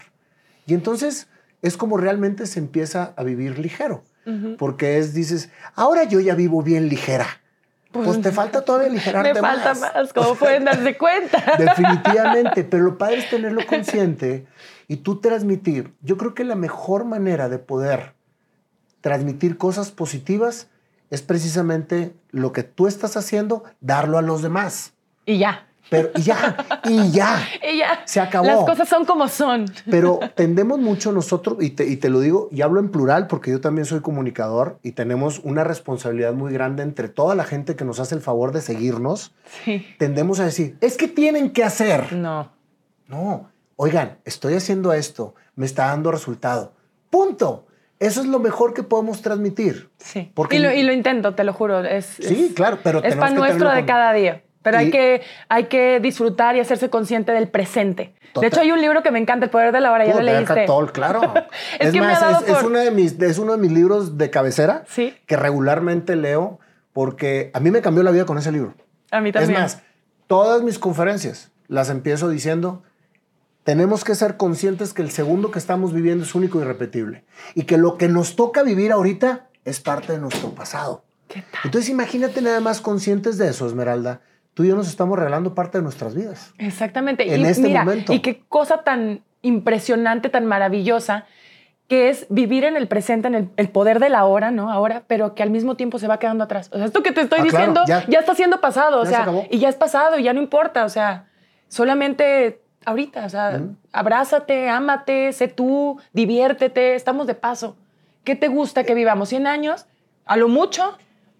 Y entonces es como realmente se empieza a vivir ligero. Porque es, dices, ahora yo ya vivo bien ligera. Pues, te falta todavía aligerarte Me falta más, como pueden darse cuenta. Definitivamente, pero lo padre es tenerlo consciente y tú transmitir. Yo creo que la mejor manera de poder transmitir cosas positivas es precisamente lo que tú estás haciendo, darlo a los demás. Y ya. Pero y ya, y ya. Y ya. Se acabó. Las cosas son como son. Pero tendemos mucho nosotros, y te, y te lo digo, y hablo en plural porque yo también soy comunicador y tenemos una responsabilidad muy grande entre toda la gente que nos hace el favor de seguirnos. Sí. Tendemos a decir, es que tienen que hacer. No. No, oigan, estoy haciendo esto, me está dando resultado. Punto. Eso es lo mejor que podemos transmitir. Sí. Porque- y, lo, y lo intento, te lo juro. Es, Sí, es- claro, pero Es pan nuestro de con- cada día. Pero Y- hay, que, hay que disfrutar y hacerse consciente del presente. Total. De hecho, hay un libro que me encanta, El Poder de la Hora. ¿Ya lo leíste? Tolle, claro. Es que me más, ha dado es, es por- uno de mis, es uno de mis libros de cabecera Sí. que regularmente leo porque a mí me cambió la vida con ese libro. A mí también. Es más, todas mis conferencias las empiezo diciendo, tenemos que ser conscientes que el segundo que estamos viviendo es único y irrepetible y que lo que nos toca vivir ahorita es parte de nuestro pasado. Entonces imagínate nada más conscientes de eso, Esmeralda. Tú y yo nos estamos regalando parte de nuestras vidas. Exactamente. En y este mira, momento. Y qué cosa tan impresionante, tan maravillosa, que es vivir en el presente, en el, el poder de la hora, ¿no? Ahora, pero que al mismo tiempo se va quedando atrás. O sea, esto que te estoy Ah, claro, diciendo ya. ya. está siendo pasado, o se sea, y ya es pasado, y ya no importa, o sea, solamente ahorita, o sea, abrázate, ámate, sé tú, diviértete, estamos de paso. ¿Qué te gusta que vivamos? ¿100 años? ¿A lo mucho?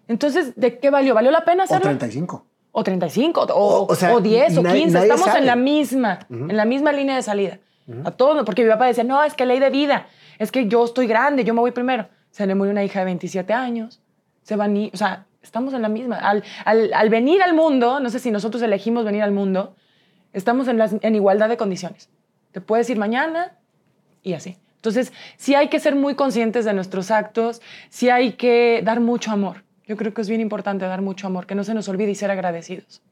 Entonces, ¿de qué valió? ¿Valió la pena O hacerlo? 35. O 35, o, O- o sea, o 10, o nadie- 15. nadie Estamos sabe. en la misma, en la misma línea de salida. A todos, porque mi papá decía, no, es que ley de vida, es que yo estoy grande, yo me voy primero. Se le murió una hija de 27 años, se van y, o sea, estamos en la misma. Al, al- al venir al mundo, no sé si nosotros elegimos venir al mundo, estamos en, las- en igualdad de condiciones. Te puedes ir mañana y así. Entonces, sí hay que ser muy conscientes de nuestros actos, sí hay que dar mucho amor. Yo creo que es bien importante dar mucho amor, que no se nos olvide y ser agradecidos.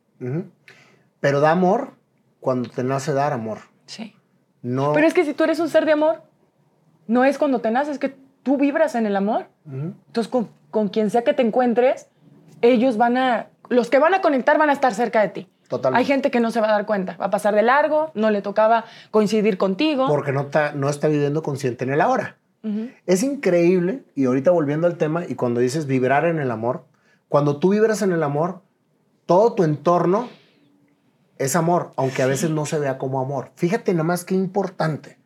Pero da amor cuando te nace dar amor. Sí. No. Pero es que si tú eres un ser de amor, no es cuando te naces, es que tú vibras en el amor. Entonces, con, con quien sea que te encuentres, ellos van a, los que van a conectar van a estar cerca de ti. Totalmente. Hay gente que no se va a dar cuenta, va a pasar de largo, no le tocaba coincidir contigo. Porque no está, no está viviendo consciente en el ahora. Es increíble, y ahorita volviendo al tema, y cuando dices vibrar en el amor, cuando tú vibras en el amor, todo tu entorno es amor, aunque a veces no se vea como amor. Fíjate nada más qué importante.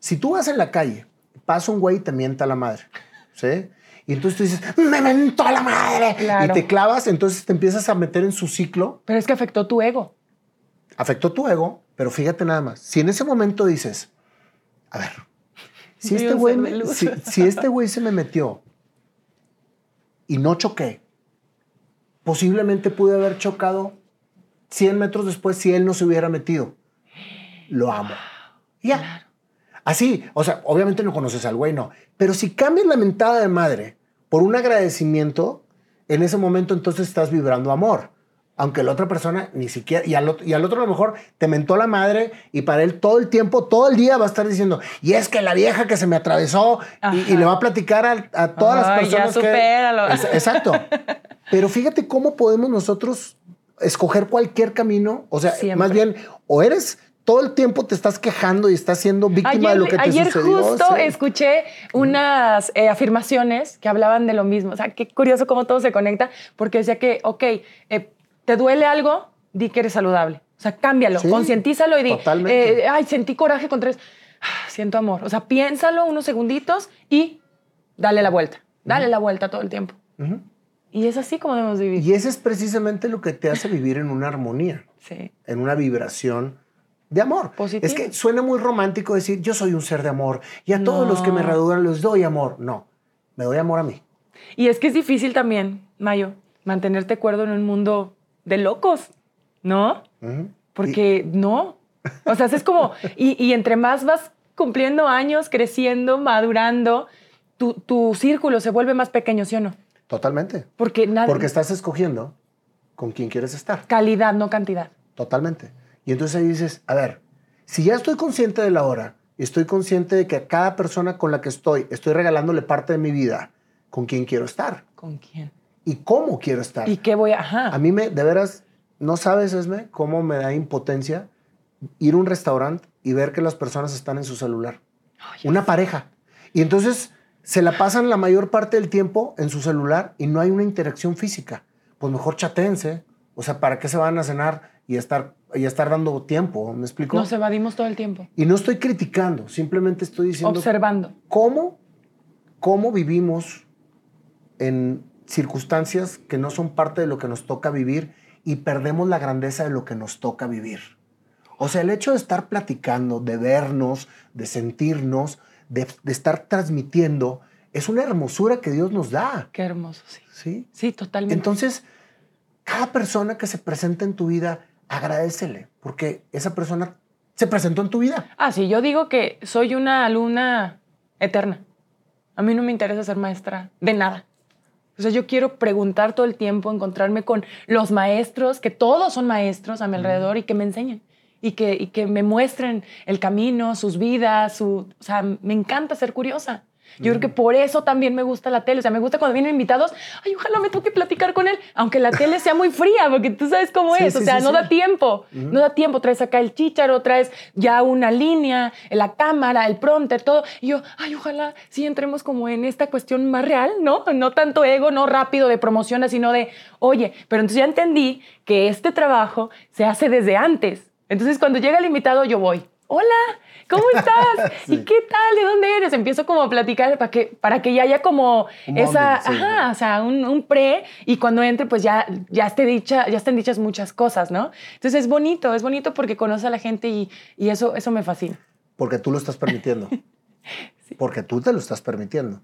Si tú vas en la calle, pasa un güey y te mienta la madre, ¿sí? Y entonces tú dices, me mentó la madre. Claro. Y te clavas, entonces te empiezas a meter en su ciclo, Pero es que afectó tu ego. afectó tu ego, pero fíjate nada más. Si en ese momento dices, a ver, si este güey me- si, si este güey se me metió y no choqué, posiblemente pude haber chocado 100 metros después si él no se hubiera metido. Lo amo. Ya. Así, o sea, obviamente no conoces al güey, no. Pero si cambias la mentada de madre por un agradecimiento, en ese momento entonces estás vibrando amor. Aunque la otra persona ni siquiera, y al, otro, y al otro a lo mejor te mentó la madre y para él todo el tiempo, todo el día va a estar diciendo, y es que la vieja que se me atravesó y, le va a platicar a, a todas las ya personas que... supéralo. Es- Exacto. Pero fíjate cómo podemos nosotros escoger cualquier camino. O sea, Siempre. más bien, o eres todo el tiempo te estás quejando y estás siendo víctima de lo que te ayer sucedió. justo sí. escuché unas eh, afirmaciones que hablaban de lo mismo. O sea, qué curioso cómo todo se conecta, porque decía que, ok, eh, ¿te duele algo? Di que eres saludable. O sea, cámbialo, Sí, concientízalo y di, totalmente. eh, ay, sentí coraje contra eso. Ah, Siento amor. O sea, piénsalo unos segunditos y dale la vuelta. Dale la vuelta todo el tiempo. Y es así como debemos vivir. Y ese es precisamente lo que te hace vivir en una armonía, Sí. en una vibración de amor. Positivo. Es que suena muy romántico decir, yo soy un ser de amor y a todos los que me rodean les doy amor. No, me doy amor a mí. Y es que es difícil también, Mayo, mantenerte cuerdo en un mundo de locos, ¿no? Porque no. O sea, es como, y, y entre más vas cumpliendo años, creciendo, madurando, tu, tu círculo se vuelve más pequeño, ¿sí o no? Totalmente. Porque nada. Porque estás escogiendo con quién quieres estar. Calidad, no cantidad. Totalmente. Y entonces ahí dices, a ver, si ya estoy consciente de la hora, y estoy consciente de que a cada persona con la que estoy, estoy regalándole parte de mi vida, con quién quiero estar ¿Con quién? Y cómo quiero estar. ¿Y qué voy a.? Ajá. A mí me, de veras, no sabes, Esme, cómo me da impotencia ir a un restaurante y ver que las personas están en su celular. Una pareja. Y entonces se la pasan la mayor parte del tiempo en su celular y no hay una interacción física. Pues mejor chatéense. O sea, ¿para qué se van a cenar y estar, y estar dando tiempo? ¿Me explico? Nos evadimos todo el tiempo. Y no estoy criticando, simplemente estoy diciendo Observando. cómo, cómo vivimos en circunstancias que no son parte de lo que nos toca vivir y perdemos la grandeza de lo que nos toca vivir. O sea, el hecho de estar platicando, de vernos, de sentirnos, de, de estar transmitiendo, es una hermosura que Dios nos da. Qué hermoso, sí. ¿sí? Sí, totalmente. Entonces, cada persona que se presenta en tu vida, agradecele, porque esa persona se presentó en tu vida. Ah, sí, yo digo que soy una alumna eterna. A mí no me interesa ser maestra de nada. O sea, yo quiero preguntar todo el tiempo, encontrarme con los maestros, que todos son maestros a mi alrededor y que me enseñen y que, y que me muestren el camino, sus vidas, su... O sea, me encanta ser curiosa. Yo creo que por eso también me gusta la tele. O sea, me gusta cuando vienen invitados, ay, ojalá me toque platicar con él, aunque la tele sea muy fría, porque tú sabes cómo Sí, es. o sea, sí, no da tiempo. No da tiempo. Traes acá el chícharo, traes ya una línea, la cámara, el prompter, todo. Y yo, ay, ojalá sí entremos como en esta cuestión más real, ¿no? No tanto ego, no rápido de promociones, sino de, oye, pero entonces ya entendí que este trabajo se hace desde antes. Entonces, cuando llega el invitado, yo voy, hola, ¿cómo estás? ¿Y qué tal? ¿De dónde eres? Empiezo como a platicar para que, para que ya haya como Un esa, sí. ajá, o sea, un, un pre y cuando entre, pues ya, ya, esté dicha, ya estén dichas muchas cosas, ¿no? Entonces es bonito, es bonito porque conoce a la gente y, y eso, eso me fascina. Porque tú lo estás permitiendo. Porque tú te lo estás permitiendo.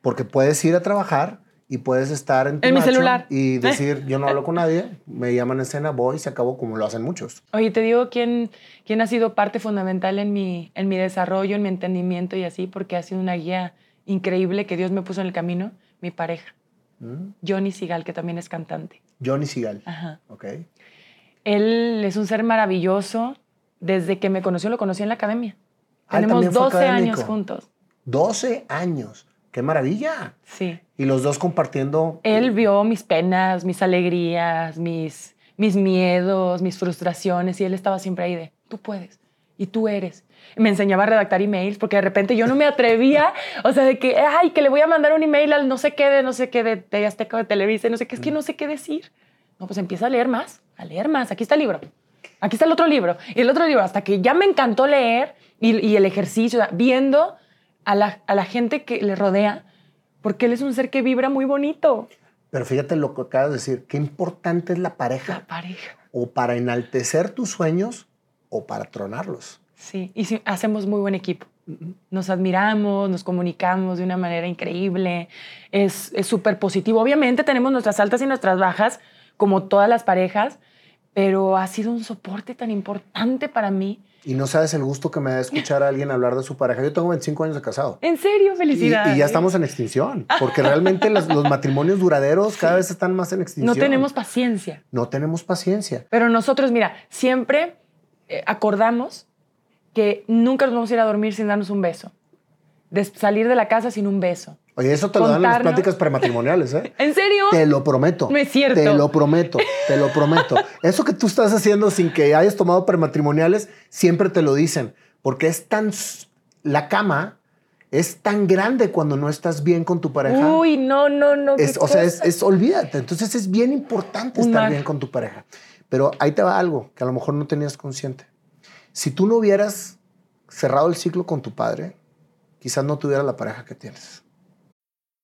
Porque puedes ir a trabajar y puedes estar en tu En mi celular. y decir, yo no hablo con nadie, me llaman a escena, voy y se acabó como lo hacen muchos. Oye, te digo quién, quién ha sido parte fundamental en mi, en mi desarrollo, en mi entendimiento y así, porque ha sido una guía increíble que Dios me puso en el camino, mi pareja, ¿Mm? Johnny Sigal, que también es cantante. Johnny Sigal. Ajá. Ok. Él es un ser maravilloso. Desde que me conoció, lo conocí en la academia. Ah, Tenemos también fue 12 años juntos. 12 años. ¡Qué maravilla! Sí. Y los dos compartiendo. Él vio mis penas, mis alegrías, mis, mis miedos, mis frustraciones y él estaba siempre ahí de, tú puedes y tú eres. Me enseñaba a redactar emails porque de repente yo no me atrevía, o sea, de que, ay, que le voy a mandar un email al no sé qué de no sé qué de, de Azteca de Televisa, no sé qué, es que no sé qué decir. No, pues empieza a leer más, a leer más. Aquí está el libro. Aquí está el otro libro. Y el otro libro, hasta que ya me encantó leer y, y el ejercicio, viendo a la, a la gente que le rodea, porque él es un ser que vibra muy bonito. Pero fíjate lo que acabas de decir. Qué importante es la pareja. La pareja. O para enaltecer tus sueños o para tronarlos. Sí, y sí, hacemos muy buen equipo. Nos admiramos, nos comunicamos de una manera increíble, es es súper positivo. Obviamente tenemos nuestras altas y nuestras bajas, como todas las parejas, pero ha sido un soporte tan importante para mí. Y no sabes el gusto que me da escuchar a alguien hablar de su pareja. Yo tengo 25 años de casado. En serio, felicidades. y ya estamos en extinción, porque realmente los, los matrimonios duraderos cada vez están más en extinción. No tenemos paciencia. No tenemos paciencia. Pero nosotros, mira, siempre eh, acordamos que nunca nos vamos a ir a dormir sin darnos un beso. De salir de la casa sin un beso. Oye, eso te lo dan en las pláticas prematrimoniales, ¿eh? ¿En serio? Te lo prometo. No es cierto. Te lo prometo, te lo prometo. Eso que tú estás haciendo sin que hayas tomado prematrimoniales, siempre te lo dicen. Porque es tan. La cama es tan grande cuando no estás bien con tu pareja. Uy, no, no, no. Es- o sea, es, olvídate. Entonces es bien importante Un estar mar. bien con tu pareja. Pero ahí te va algo que a lo mejor no tenías consciente. Si tú no hubieras cerrado el ciclo con tu padre, quizás no tuviera la pareja que tienes.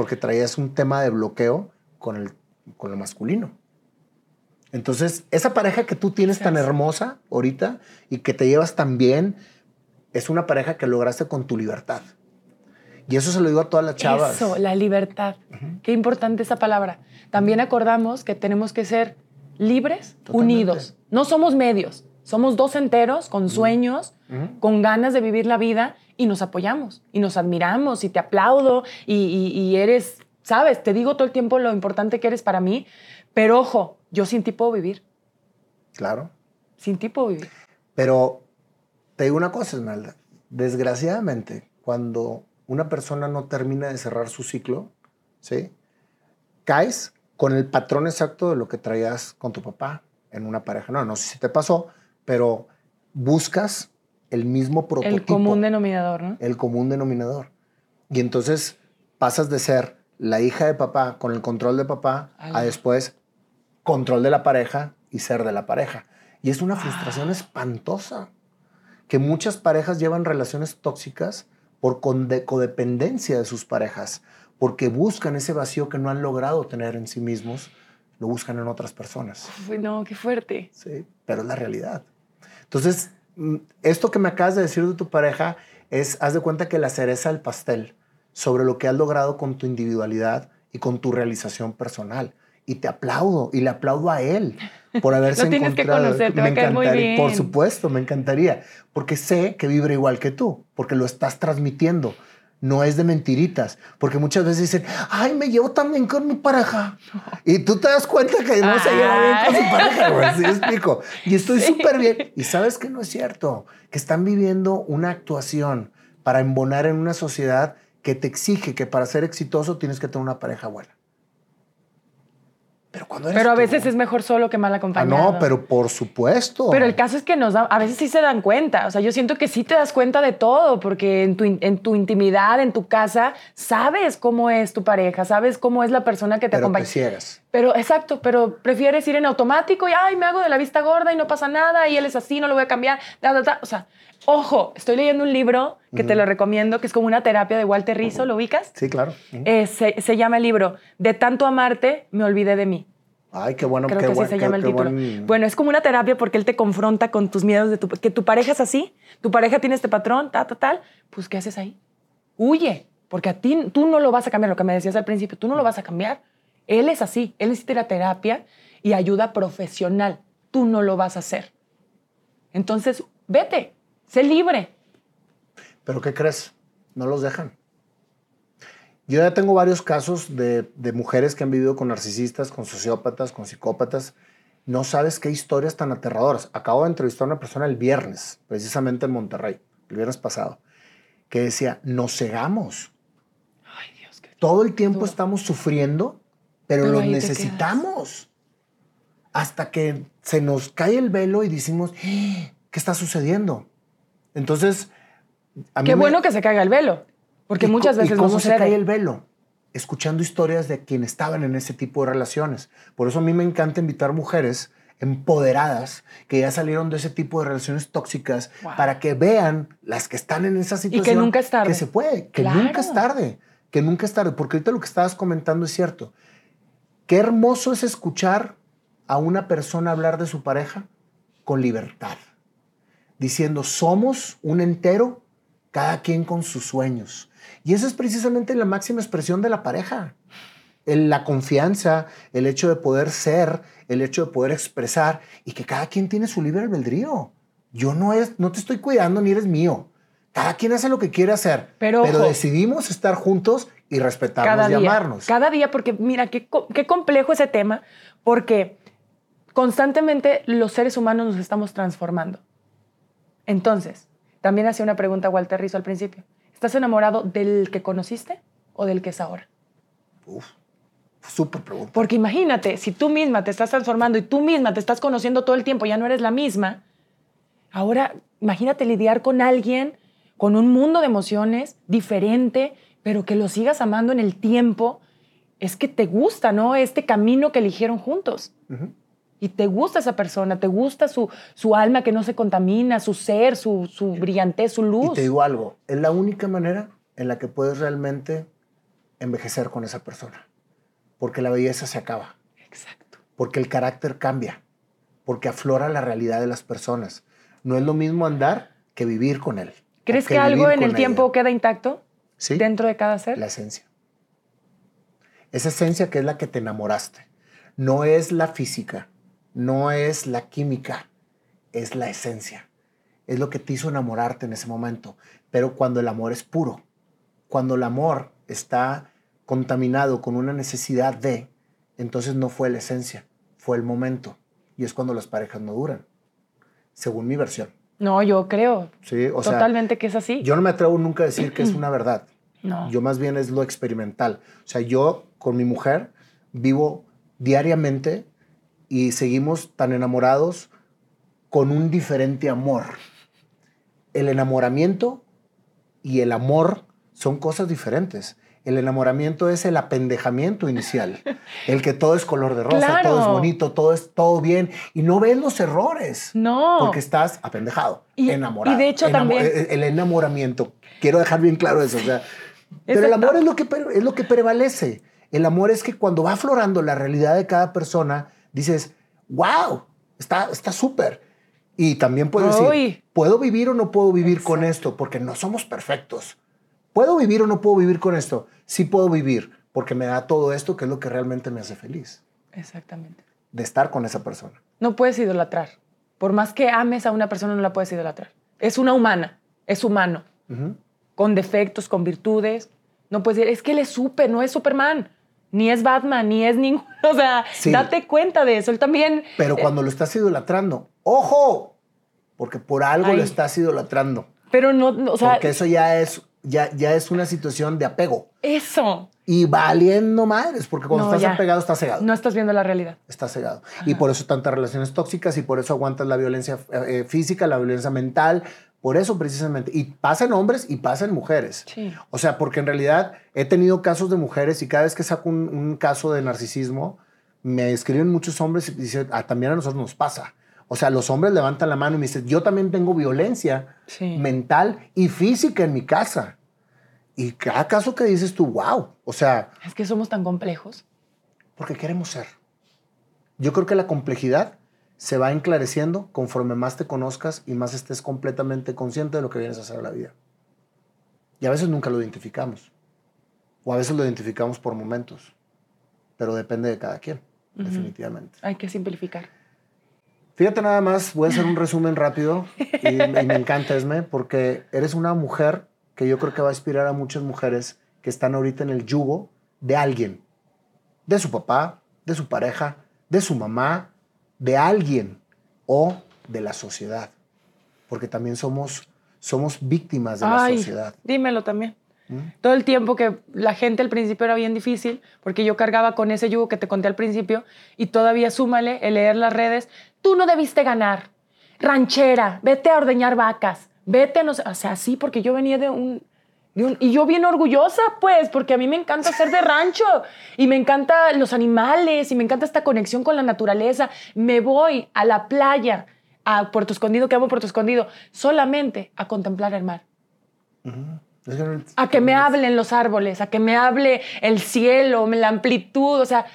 Porque traías un tema de bloqueo con, el, con lo masculino. Entonces, esa pareja que tú tienes tan hermosa ahorita y que te llevas tan bien, es una pareja que lograste con tu libertad. Y eso se lo digo a todas las chavas. Eso, la libertad. Qué importante esa palabra. También acordamos que tenemos que ser libres, Totalmente. unidos. No somos medios. Somos dos enteros con sueños, con ganas de vivir la vida y nos apoyamos y nos admiramos y te aplaudo y, y- y eres, sabes, te digo todo el tiempo lo importante que eres para mí, pero ojo, yo sin ti puedo vivir. Claro. Sin ti puedo vivir. Pero te digo una cosa, Esmeralda. Desgraciadamente, cuando una persona no termina de cerrar su ciclo, ¿sí? Caes con el patrón exacto de lo que traías con tu papá en una pareja. No, no sé si te pasó, pero buscas el mismo prototipo. El común denominador, ¿no? el común denominador. Y entonces pasas de ser la hija de papá con el control de papá a después control de la pareja y ser de la pareja. Y es una frustración espantosa que muchas parejas llevan relaciones tóxicas por codependencia de sus parejas, porque buscan ese vacío que no han logrado tener en sí mismos, lo buscan en otras personas. No, qué fuerte. Sí, pero es la realidad. Entonces, esto que me acabas de decir de tu pareja es, haz de cuenta que la cereza del pastel sobre lo que has logrado con tu individualidad y con tu realización personal. Y te aplaudo, y le aplaudo a él por haberse Lo tienes que encontrado. conocer, te va a caer muy encantaría- Por supuesto, me encantaría, porque sé que vibra igual que tú, porque lo estás transmitiendo. No es de mentiritas, porque muchas veces dicen, ay, me llevo tan bien con mi pareja. Y tú te das cuenta que no se lleva bien con su pareja, güey. ¿Sí me explico? Y estoy súper bien. Y sabes que no es cierto, que están viviendo una actuación para embonar en una sociedad que te exige que para ser exitoso tienes que tener una pareja buena. Pero cuando eres Pero a tú- veces es mejor solo que mal Ah, acompañado. no, pero por supuesto. Pero el caso es que nos da, a veces sí se dan cuenta. O sea, yo siento que sí te das cuenta de todo, porque en tu, en tu intimidad, en tu casa, sabes cómo es tu pareja, sabes cómo es la persona que te pero acompaña. te ciegas. Pero exacto, pero prefieres ir en automático y ay, me hago de la vista gorda y no pasa nada y él es así, no lo voy a cambiar. ta, ta, ta. O sea, ojo, estoy leyendo un libro que te lo recomiendo, que es como una terapia de Walter Rizzo, ¿lo ubicas? Sí, claro. Eh, se, se llama el libro De tanto amarte, me olvidé de mí. Ay, qué bueno. Creo qué que buen- así se qué- llama el qué título. buen- Bueno, es como una terapia porque él te confronta con tus miedos de tu, que tu pareja es así, tu pareja tiene este patrón, ta, ta, tal. Pues, ¿qué haces ahí? Huye, porque a ti tú no lo vas a cambiar, lo que me decías al principio, tú no lo vas a cambiar. Él es así, él necesita ir a terapia y ayuda profesional. Tú no lo vas a hacer. Entonces, vete, sé libre. ¿Pero qué crees? No los dejan. Yo ya tengo varios casos de, de mujeres que han vivido con narcisistas, con sociópatas, con psicópatas. No sabes qué historias tan aterradoras. Acabo de entrevistar a una persona el viernes, precisamente en Monterrey, el viernes pasado, que decía, nos cegamos. Ay, Dios, qué Todo el tiempo duro. estamos sufriendo, pero, Pero los necesitamos. Hasta que se nos cae el velo y decimos, "¡Ah! ¿qué está sucediendo? Entonces, a mí Qué me- bueno que se caiga el velo, porque ¿Y muchas y veces no cómo se sucede. cae el velo? Escuchando historias de quienes estaban en ese tipo de relaciones. Por eso a mí me encanta invitar mujeres empoderadas que ya salieron de ese tipo de relaciones tóxicas Wow. para que vean las que están en esa situación. que nunca es tarde. Que se puede, que Claro. nunca es tarde, que nunca es tarde. Porque ahorita lo que estabas comentando es cierto. Qué hermoso es escuchar a una persona hablar de su pareja con libertad, diciendo, somos un entero, cada quien con sus sueños. Y esa es precisamente la máxima expresión de la pareja. El- la confianza, el hecho de poder ser, el hecho de poder expresar y que cada quien tiene su libre albedrío. Yo no, es, no te estoy cuidando ni eres mío. Cada quien hace lo que quiere hacer, Pero, ojo. decidimos estar juntos y respetarnos cada y día. amarnos. Cada día, porque mira, qué, qué complejo ese tema, porque constantemente los seres humanos nos estamos transformando. Entonces, también hacía una pregunta Walter Rizzo al principio. ¿Estás enamorado del que conociste o del que es ahora? Uf, súper pregunta. Porque imagínate, si tú misma te estás transformando y tú misma te estás conociendo todo el tiempo, ya no eres la misma, ahora imagínate lidiar con alguien con un mundo de emociones diferente, pero que lo sigas amando en el tiempo, es que te gusta, ¿no? Este camino que eligieron juntos. Y te gusta esa persona, te gusta su, su alma que no se contamina, su ser, su, su brillantez, su Y luz. te digo algo, es la única manera en la que puedes realmente envejecer con esa persona. Porque la belleza se acaba, Exacto. porque el carácter cambia, porque aflora la realidad de las personas. No es lo mismo andar que vivir con él. ¿Crees que, algo en el tiempo queda intacto Sí, dentro de cada ser? la esencia. Esa esencia que es la que te enamoraste. No es la física, no es la química, es la esencia. Es lo que te hizo enamorarte en ese momento. Pero cuando el amor es puro, cuando el amor está contaminado con una necesidad de, entonces no fue la esencia, fue el momento. Y es cuando las parejas no duran, según mi versión. No, yo creo ¿sí? O sea, totalmente que es así. yo no me atrevo nunca a decir que es una verdad. no. Yo más bien es lo experimental. O sea, yo con mi mujer vivo diariamente y seguimos tan enamorados con un diferente amor. El enamoramiento y el amor son cosas diferentes. El enamoramiento es el apendejamiento inicial, el que todo es color de rosa, Claro. todo es bonito, todo es todo bien y no ves los errores. No. Porque estás apendejado, Y- enamorado. y de hecho también- El, el enamoramiento. Quiero dejar bien claro eso. O sea, pero el amor es lo, que, es lo que prevalece. El amor es que cuando va aflorando la realidad de cada persona, dices, wow, está está súper. Y también puedes Uy. decir, ¿puedo vivir o no puedo vivir con esto? Porque no somos perfectos. ¿Puedo vivir o no puedo vivir con esto? Sí puedo vivir, porque me da todo esto que es lo que realmente me hace feliz, Exactamente. de estar con esa persona. No puedes idolatrar. Por más que ames a una persona, no la puedes idolatrar. Es una humana, es humano, con defectos, con virtudes. No puedes decir, es que él es súper, no es Superman, ni es Batman, ni es ninguno. O sea, Sí. date cuenta de eso. Él también. Pero eh, cuando lo estás idolatrando, ¡ojo! Porque por algo lo estás idolatrando. pero no, no, o sea, porque eso ya es, ya, ya es una situación de apego. eso. Y valiendo madres, porque cuando No, estás ya. apegado estás cegado. No estás viendo la realidad. Estás cegado. Y por eso tantas relaciones tóxicas y por eso aguantas la violencia eh, física, la violencia mental. Por eso precisamente. Y pasa en hombres y pasa en mujeres. Sí. O sea, porque en realidad he tenido casos de mujeres y cada vez que saco un, un caso de narcisismo, me escriben muchos hombres y dicen, ah, también a nosotros nos pasa. O sea, los hombres levantan la mano y me dicen, yo también tengo violencia Sí. mental y física en mi casa. Y cada caso que dices tú, wow. O sea, Es que somos tan complejos. porque queremos ser. Yo creo que la complejidad se va enclareciendo conforme más te conozcas y más estés completamente consciente de lo que vienes a hacer a la vida. Y a veces nunca lo identificamos. O a veces lo identificamos por momentos. Pero depende de cada quien, definitivamente. Hay que simplificar. Fíjate nada más, voy a hacer un resumen rápido y, y me encanta, Esme, porque eres una mujer que yo creo que va a inspirar a muchas mujeres que están ahorita en el yugo de alguien, de su papá, de su pareja, de su mamá, de alguien o de la sociedad, porque también somos, somos víctimas de la sociedad. dímelo también. ¿Mm? Todo el tiempo que la gente al principio era bien difícil, porque yo cargaba con ese yugo que te conté al principio, y todavía súmale el leer las redes, tú no debiste ganar, ranchera, vete a ordeñar vacas, vete, no sé, o sea, sí, porque yo venía de un, de un- Y yo bien orgullosa, pues, porque a mí me encanta ser de rancho, y me encantan los animales, y me encanta esta conexión con la naturaleza. Me voy a la playa, a Puerto Escondido, que amo Puerto Escondido, solamente a contemplar el mar. A que me hablen los árboles, a que me hable el cielo, la amplitud, o sea,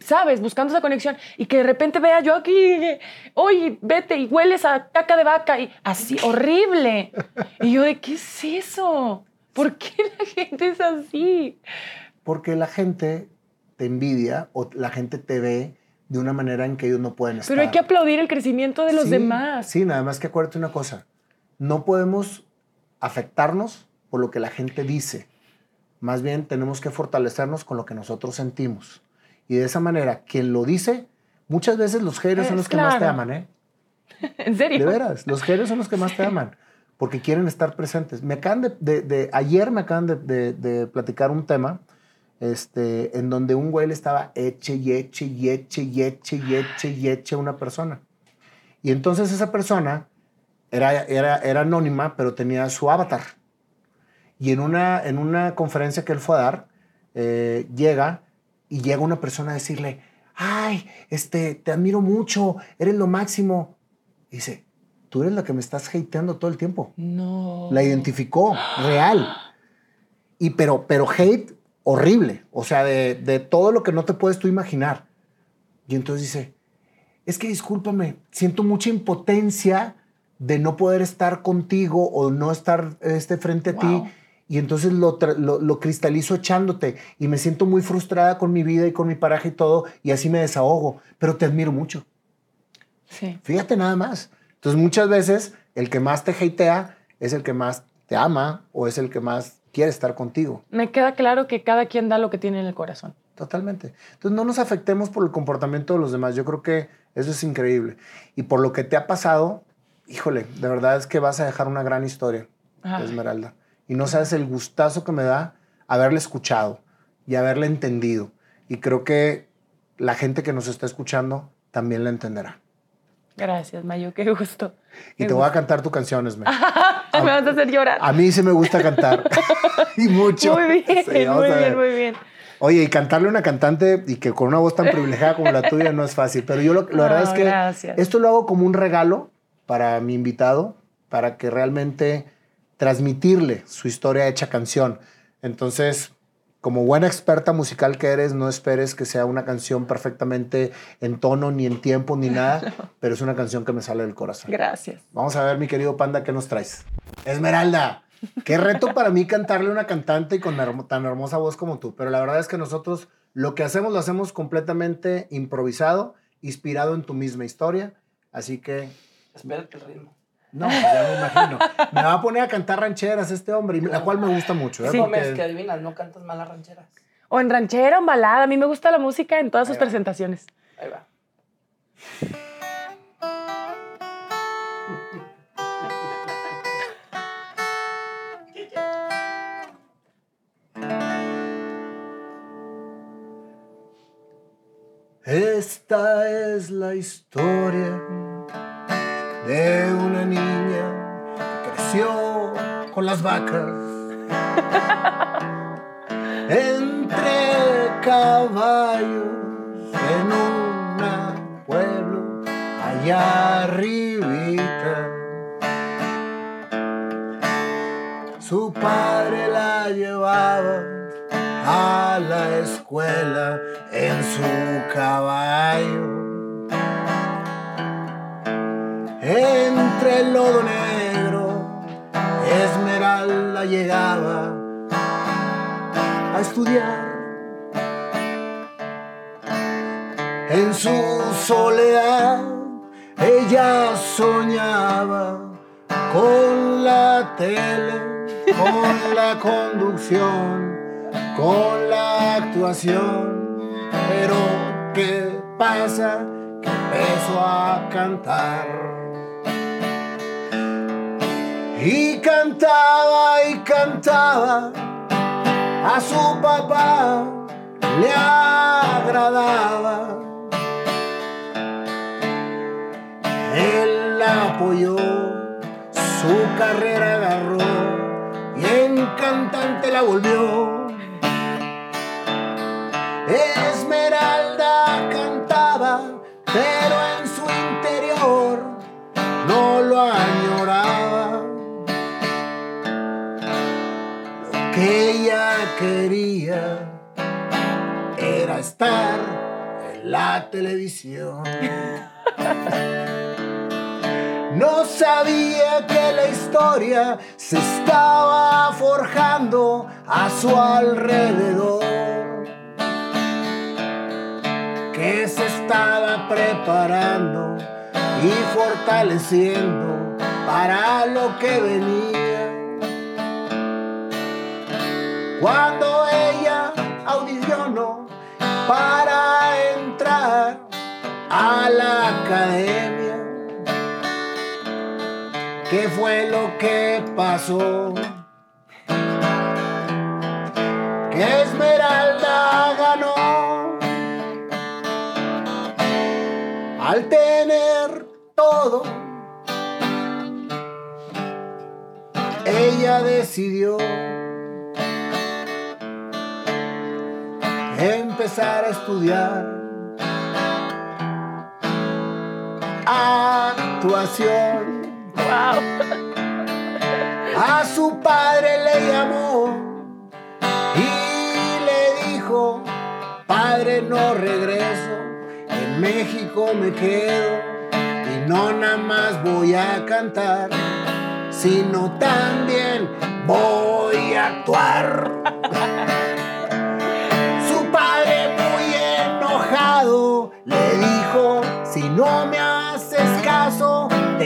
¿sabes? Buscando esa conexión y que de repente vea yo aquí, eh, oye, vete y hueles a caca de vaca y así, horrible. Y yo de, ¿qué es eso? ¿Por qué la gente es así? Porque la gente te envidia o la gente te ve de una manera en que ellos no pueden estar. Pero hay que aplaudir el crecimiento de los Sí, demás. Sí, nada más que acuérdate una cosa. No podemos afectarnos por lo que la gente dice. Más bien tenemos que fortalecernos con lo que nosotros sentimos. Y de esa manera, quien lo dice, muchas veces los haters son los que más te claro. aman, ¿eh? ¿En serio? De veras, los haters son los que más te aman, porque quieren estar presentes. Me acaban de, de- de- ayer me acaban de, de- de platicar un tema este, en donde un güey le estaba eche y eche y eche y eche y eche y eche a una persona. Y entonces esa persona era, era, era anónima, pero tenía su avatar. Y en una, en una conferencia que él fue a dar, eh, llega y llega una persona a decirle, ay, este, te admiro mucho, eres lo máximo. Dice, tú eres la que me estás hateando todo el tiempo. No. La identificó, real. Y pero, pero hate horrible, o sea, de, de todo lo que no te puedes tú imaginar. Y entonces dice, es que discúlpame, siento mucha impotencia de no poder estar contigo o no estar este, frente a Wow. ti. Y entonces lo, lo, lo cristalizo echándote y me siento muy frustrada con mi vida y con mi pareja y todo, y así me desahogo, pero te admiro mucho. Sí. Fíjate nada más. Entonces muchas veces el que más te hatea es el que más te ama o es el que más quiere estar contigo. Me queda claro que cada quien da lo que tiene en el corazón. Totalmente. Entonces no nos afectemos por el comportamiento de los demás. Yo creo que eso es increíble. Y por lo que te ha pasado, híjole, de verdad es que vas a dejar una gran historia. Esmeralda. Y no sabes el gustazo que me da haberle escuchado y haberle entendido. Y creo que la gente que nos está escuchando también la entenderá. Gracias, Mayo, qué gusto. Y Qué te voy a cantar tu canción, Esme. gusto. Me vas a hacer llorar. A mí sí me gusta cantar. y mucho. Muy bien, Sí, muy bien, muy bien. Oye, y cantarle a una cantante y que con una voz tan privilegiada como la tuya no es fácil. Pero yo lo, la verdad es que gracias. esto lo hago como un regalo para mi invitado, para que realmente transmitirle su historia hecha canción. Entonces, como buena experta musical que eres, no esperes que sea una canción perfectamente en tono, ni en tiempo, ni nada, pero es una canción que me sale del corazón. Gracias. Vamos a ver, mi querido Panda, ¿qué nos traes? Esmeralda, qué reto para mí cantarle a una cantante y con tan hermosa voz como tú, pero la verdad es que nosotros lo que hacemos lo hacemos completamente improvisado, inspirado en tu misma historia, así que Espérate el ritmo. No, pues ya me imagino. Me va a poner a cantar rancheras este hombre, y la cual me gusta mucho. ¿eh? Sí. Porque- Gómez, que adivinas, no cantas mal las rancheras. O en ranchera o en balada. A mí me gusta la música en todas sus va. presentaciones. Ahí va. Esta es la historia de una niña que creció con las vacas entre caballos en un pueblo allá arribita. Su padre la llevaba a la escuela en su caballo. El lodo negro, Esmeralda llegaba a estudiar. En su soledad, ella soñaba con la tele, con la conducción, con la actuación. Pero, ¿qué pasa? Que empezó a cantar. Y cantaba y cantaba, a su papá le agradaba. Él la apoyó, su carrera agarró y en cantante la volvió. Esmeralda era estar en la televisión. No sabía que la historia se estaba forjando a su alrededor. Que se estaba preparando y fortaleciendo para lo que venía. Cuando ella audicionó para entrar a la academia. ¿Qué fue lo que pasó? Que Esmeralda ganó al tener todo. Ella decidió empezar a estudiar actuación. ¡Wow! A su padre le llamó y le dijo, padre no regreso, en México me quedo y no nada más voy a cantar, sino también voy a actuar.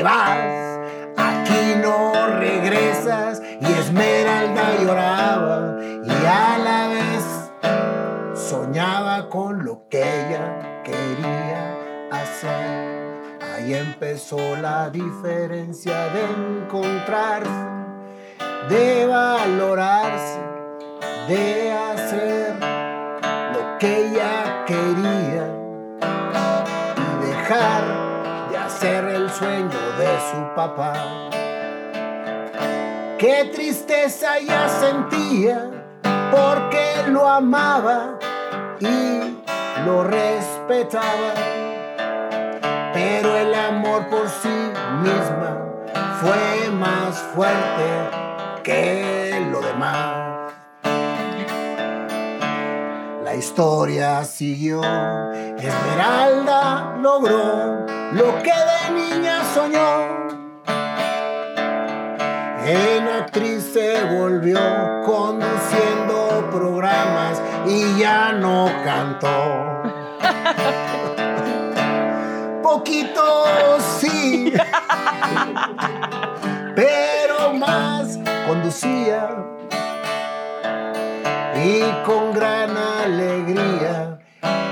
Vas. Aquí no regresas y Esmeralda lloraba y a la vez soñaba con lo que ella quería hacer. Ahí empezó la diferencia de encontrarse, de valorarse, de hacer lo que ella quería y dejar hacer el sueño de su papá. Qué tristeza ella sentía porque lo amaba y lo respetaba. Pero el amor por sí misma fue más fuerte que lo demás. La historia siguió. Esmeralda logró lo que de niña soñó. En actriz se volvió conduciendo programas y ya no cantó. Poquito sí, pero con gran alegría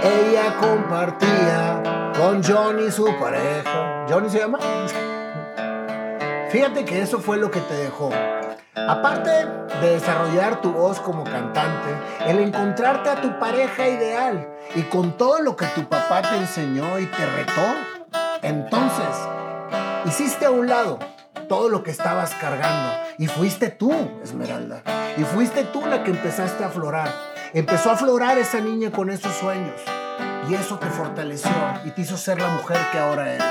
ella compartía con Johnny su pareja. ¿Johnny se llama? Fíjate que eso fue lo que te dejó. Aparte de desarrollar tu voz como cantante, el encontrarte a tu pareja ideal y con todo lo que tu papá te enseñó y te retó, entonces hiciste a un lado todo lo que estabas cargando y fuiste tú, Esmeralda. Y fuiste tú la que empezaste a aflorar. Empezó a aflorar esa niña con esos sueños. Y eso te fortaleció y te hizo ser la mujer que ahora eres.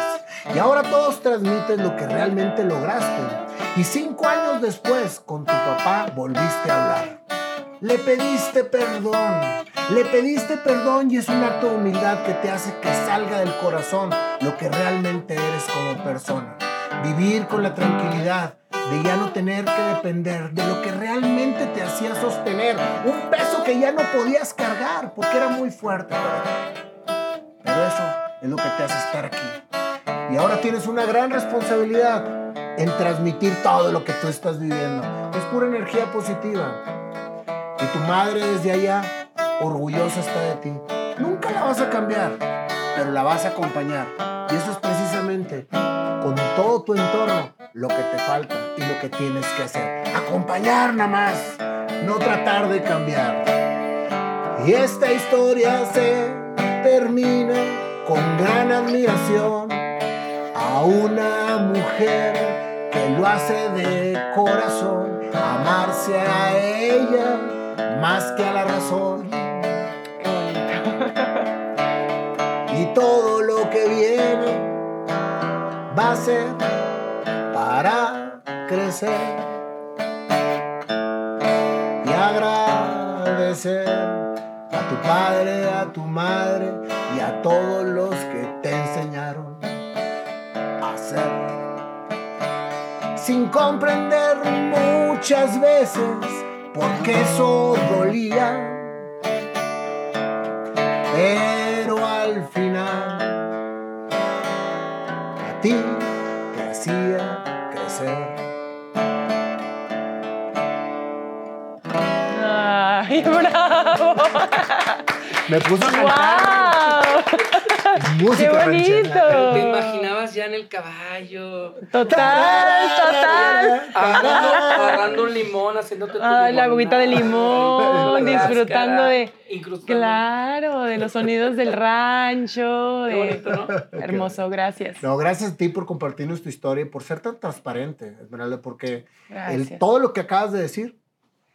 Y ahora todos transmiten lo que realmente lograste. Y cinco años después, con tu papá, volviste a hablar. Le pediste perdón. Le pediste perdón y es un acto de humildad que te hace que salga del corazón lo que realmente eres como persona. Vivir con la tranquilidad de ya no tener que depender de lo que realmente te hacía sostener. Un peso que ya no podías cargar porque era muy fuerte para ti. Pero eso es lo que te hace estar aquí. Y ahora tienes una gran responsabilidad en transmitir todo lo que tú estás viviendo. Es pura energía positiva. Y tu madre desde allá, orgullosa está de ti. Nunca la vas a cambiar, pero la vas a acompañar. Y eso es precisamente con todo tu entorno lo que te falta y lo que tienes que hacer. Acompañar nada más, no tratar de cambiar. Y esta historia se termina con gran admiración a una mujer que lo hace de corazón, amarse a ella más que a la razón. Ser para crecer y agradecer a tu padre, a tu madre y a todos los que te enseñaron a ser. Sin comprender muchas veces por qué eso dolía, ti te hacía crecer. ¡Ay, bravo! Me puso a cantar ¡Qué ranchera. bonito! Te imaginabas ya en el caballo. Total, total. Agarrando, agarrando un limón, haciéndote tu Ay, la agüita de limón, disfrutando de. Claro, de los sonidos del rancho. Qué de- bonito, ¿no? Hermoso, gracias. No, gracias a ti por compartirnos tu historia y por ser tan transparente, Esmeralda, porque el- todo lo que acabas de decir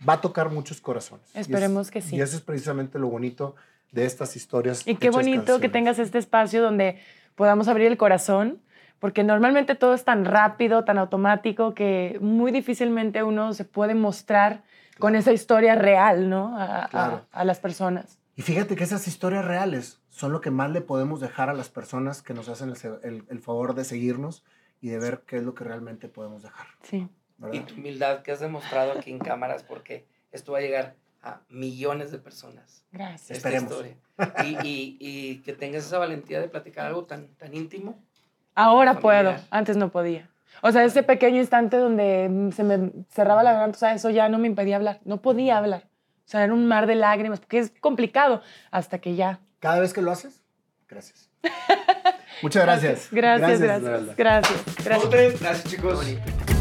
va a tocar muchos corazones. Es- Esperemos que sí. Y eso es precisamente lo bonito de estas historias. Y qué bonito que tengas este espacio donde podamos abrir el corazón, porque normalmente todo es tan rápido, tan automático, que muy difícilmente uno se puede mostrar con esa historia real, ¿no? A, a- Claro. a las personas. Y fíjate que esas historias reales son lo que más le podemos dejar a las personas que nos hacen el, el- el favor de seguirnos y de ver qué es lo que realmente podemos dejar. Sí. Y ¿verdad? tu humildad que has demostrado aquí en cámaras, porque esto va a llegar a millones de personas. Gracias. esta Esperemos. historia. Y, y- y que tengas esa valentía de platicar algo tan, tan íntimo. Ahora puedo, antes no podía. O sea, ese pequeño instante donde se me cerraba la garganta, o sea, eso ya no me impedía hablar. No podía hablar. O sea, era un mar de lágrimas, porque es complicado hasta que ya. Cada vez que lo haces, gracias. Muchas gracias. Gracias, gracias. Esmeralda. Gracias, gracias. Gracias, chicos.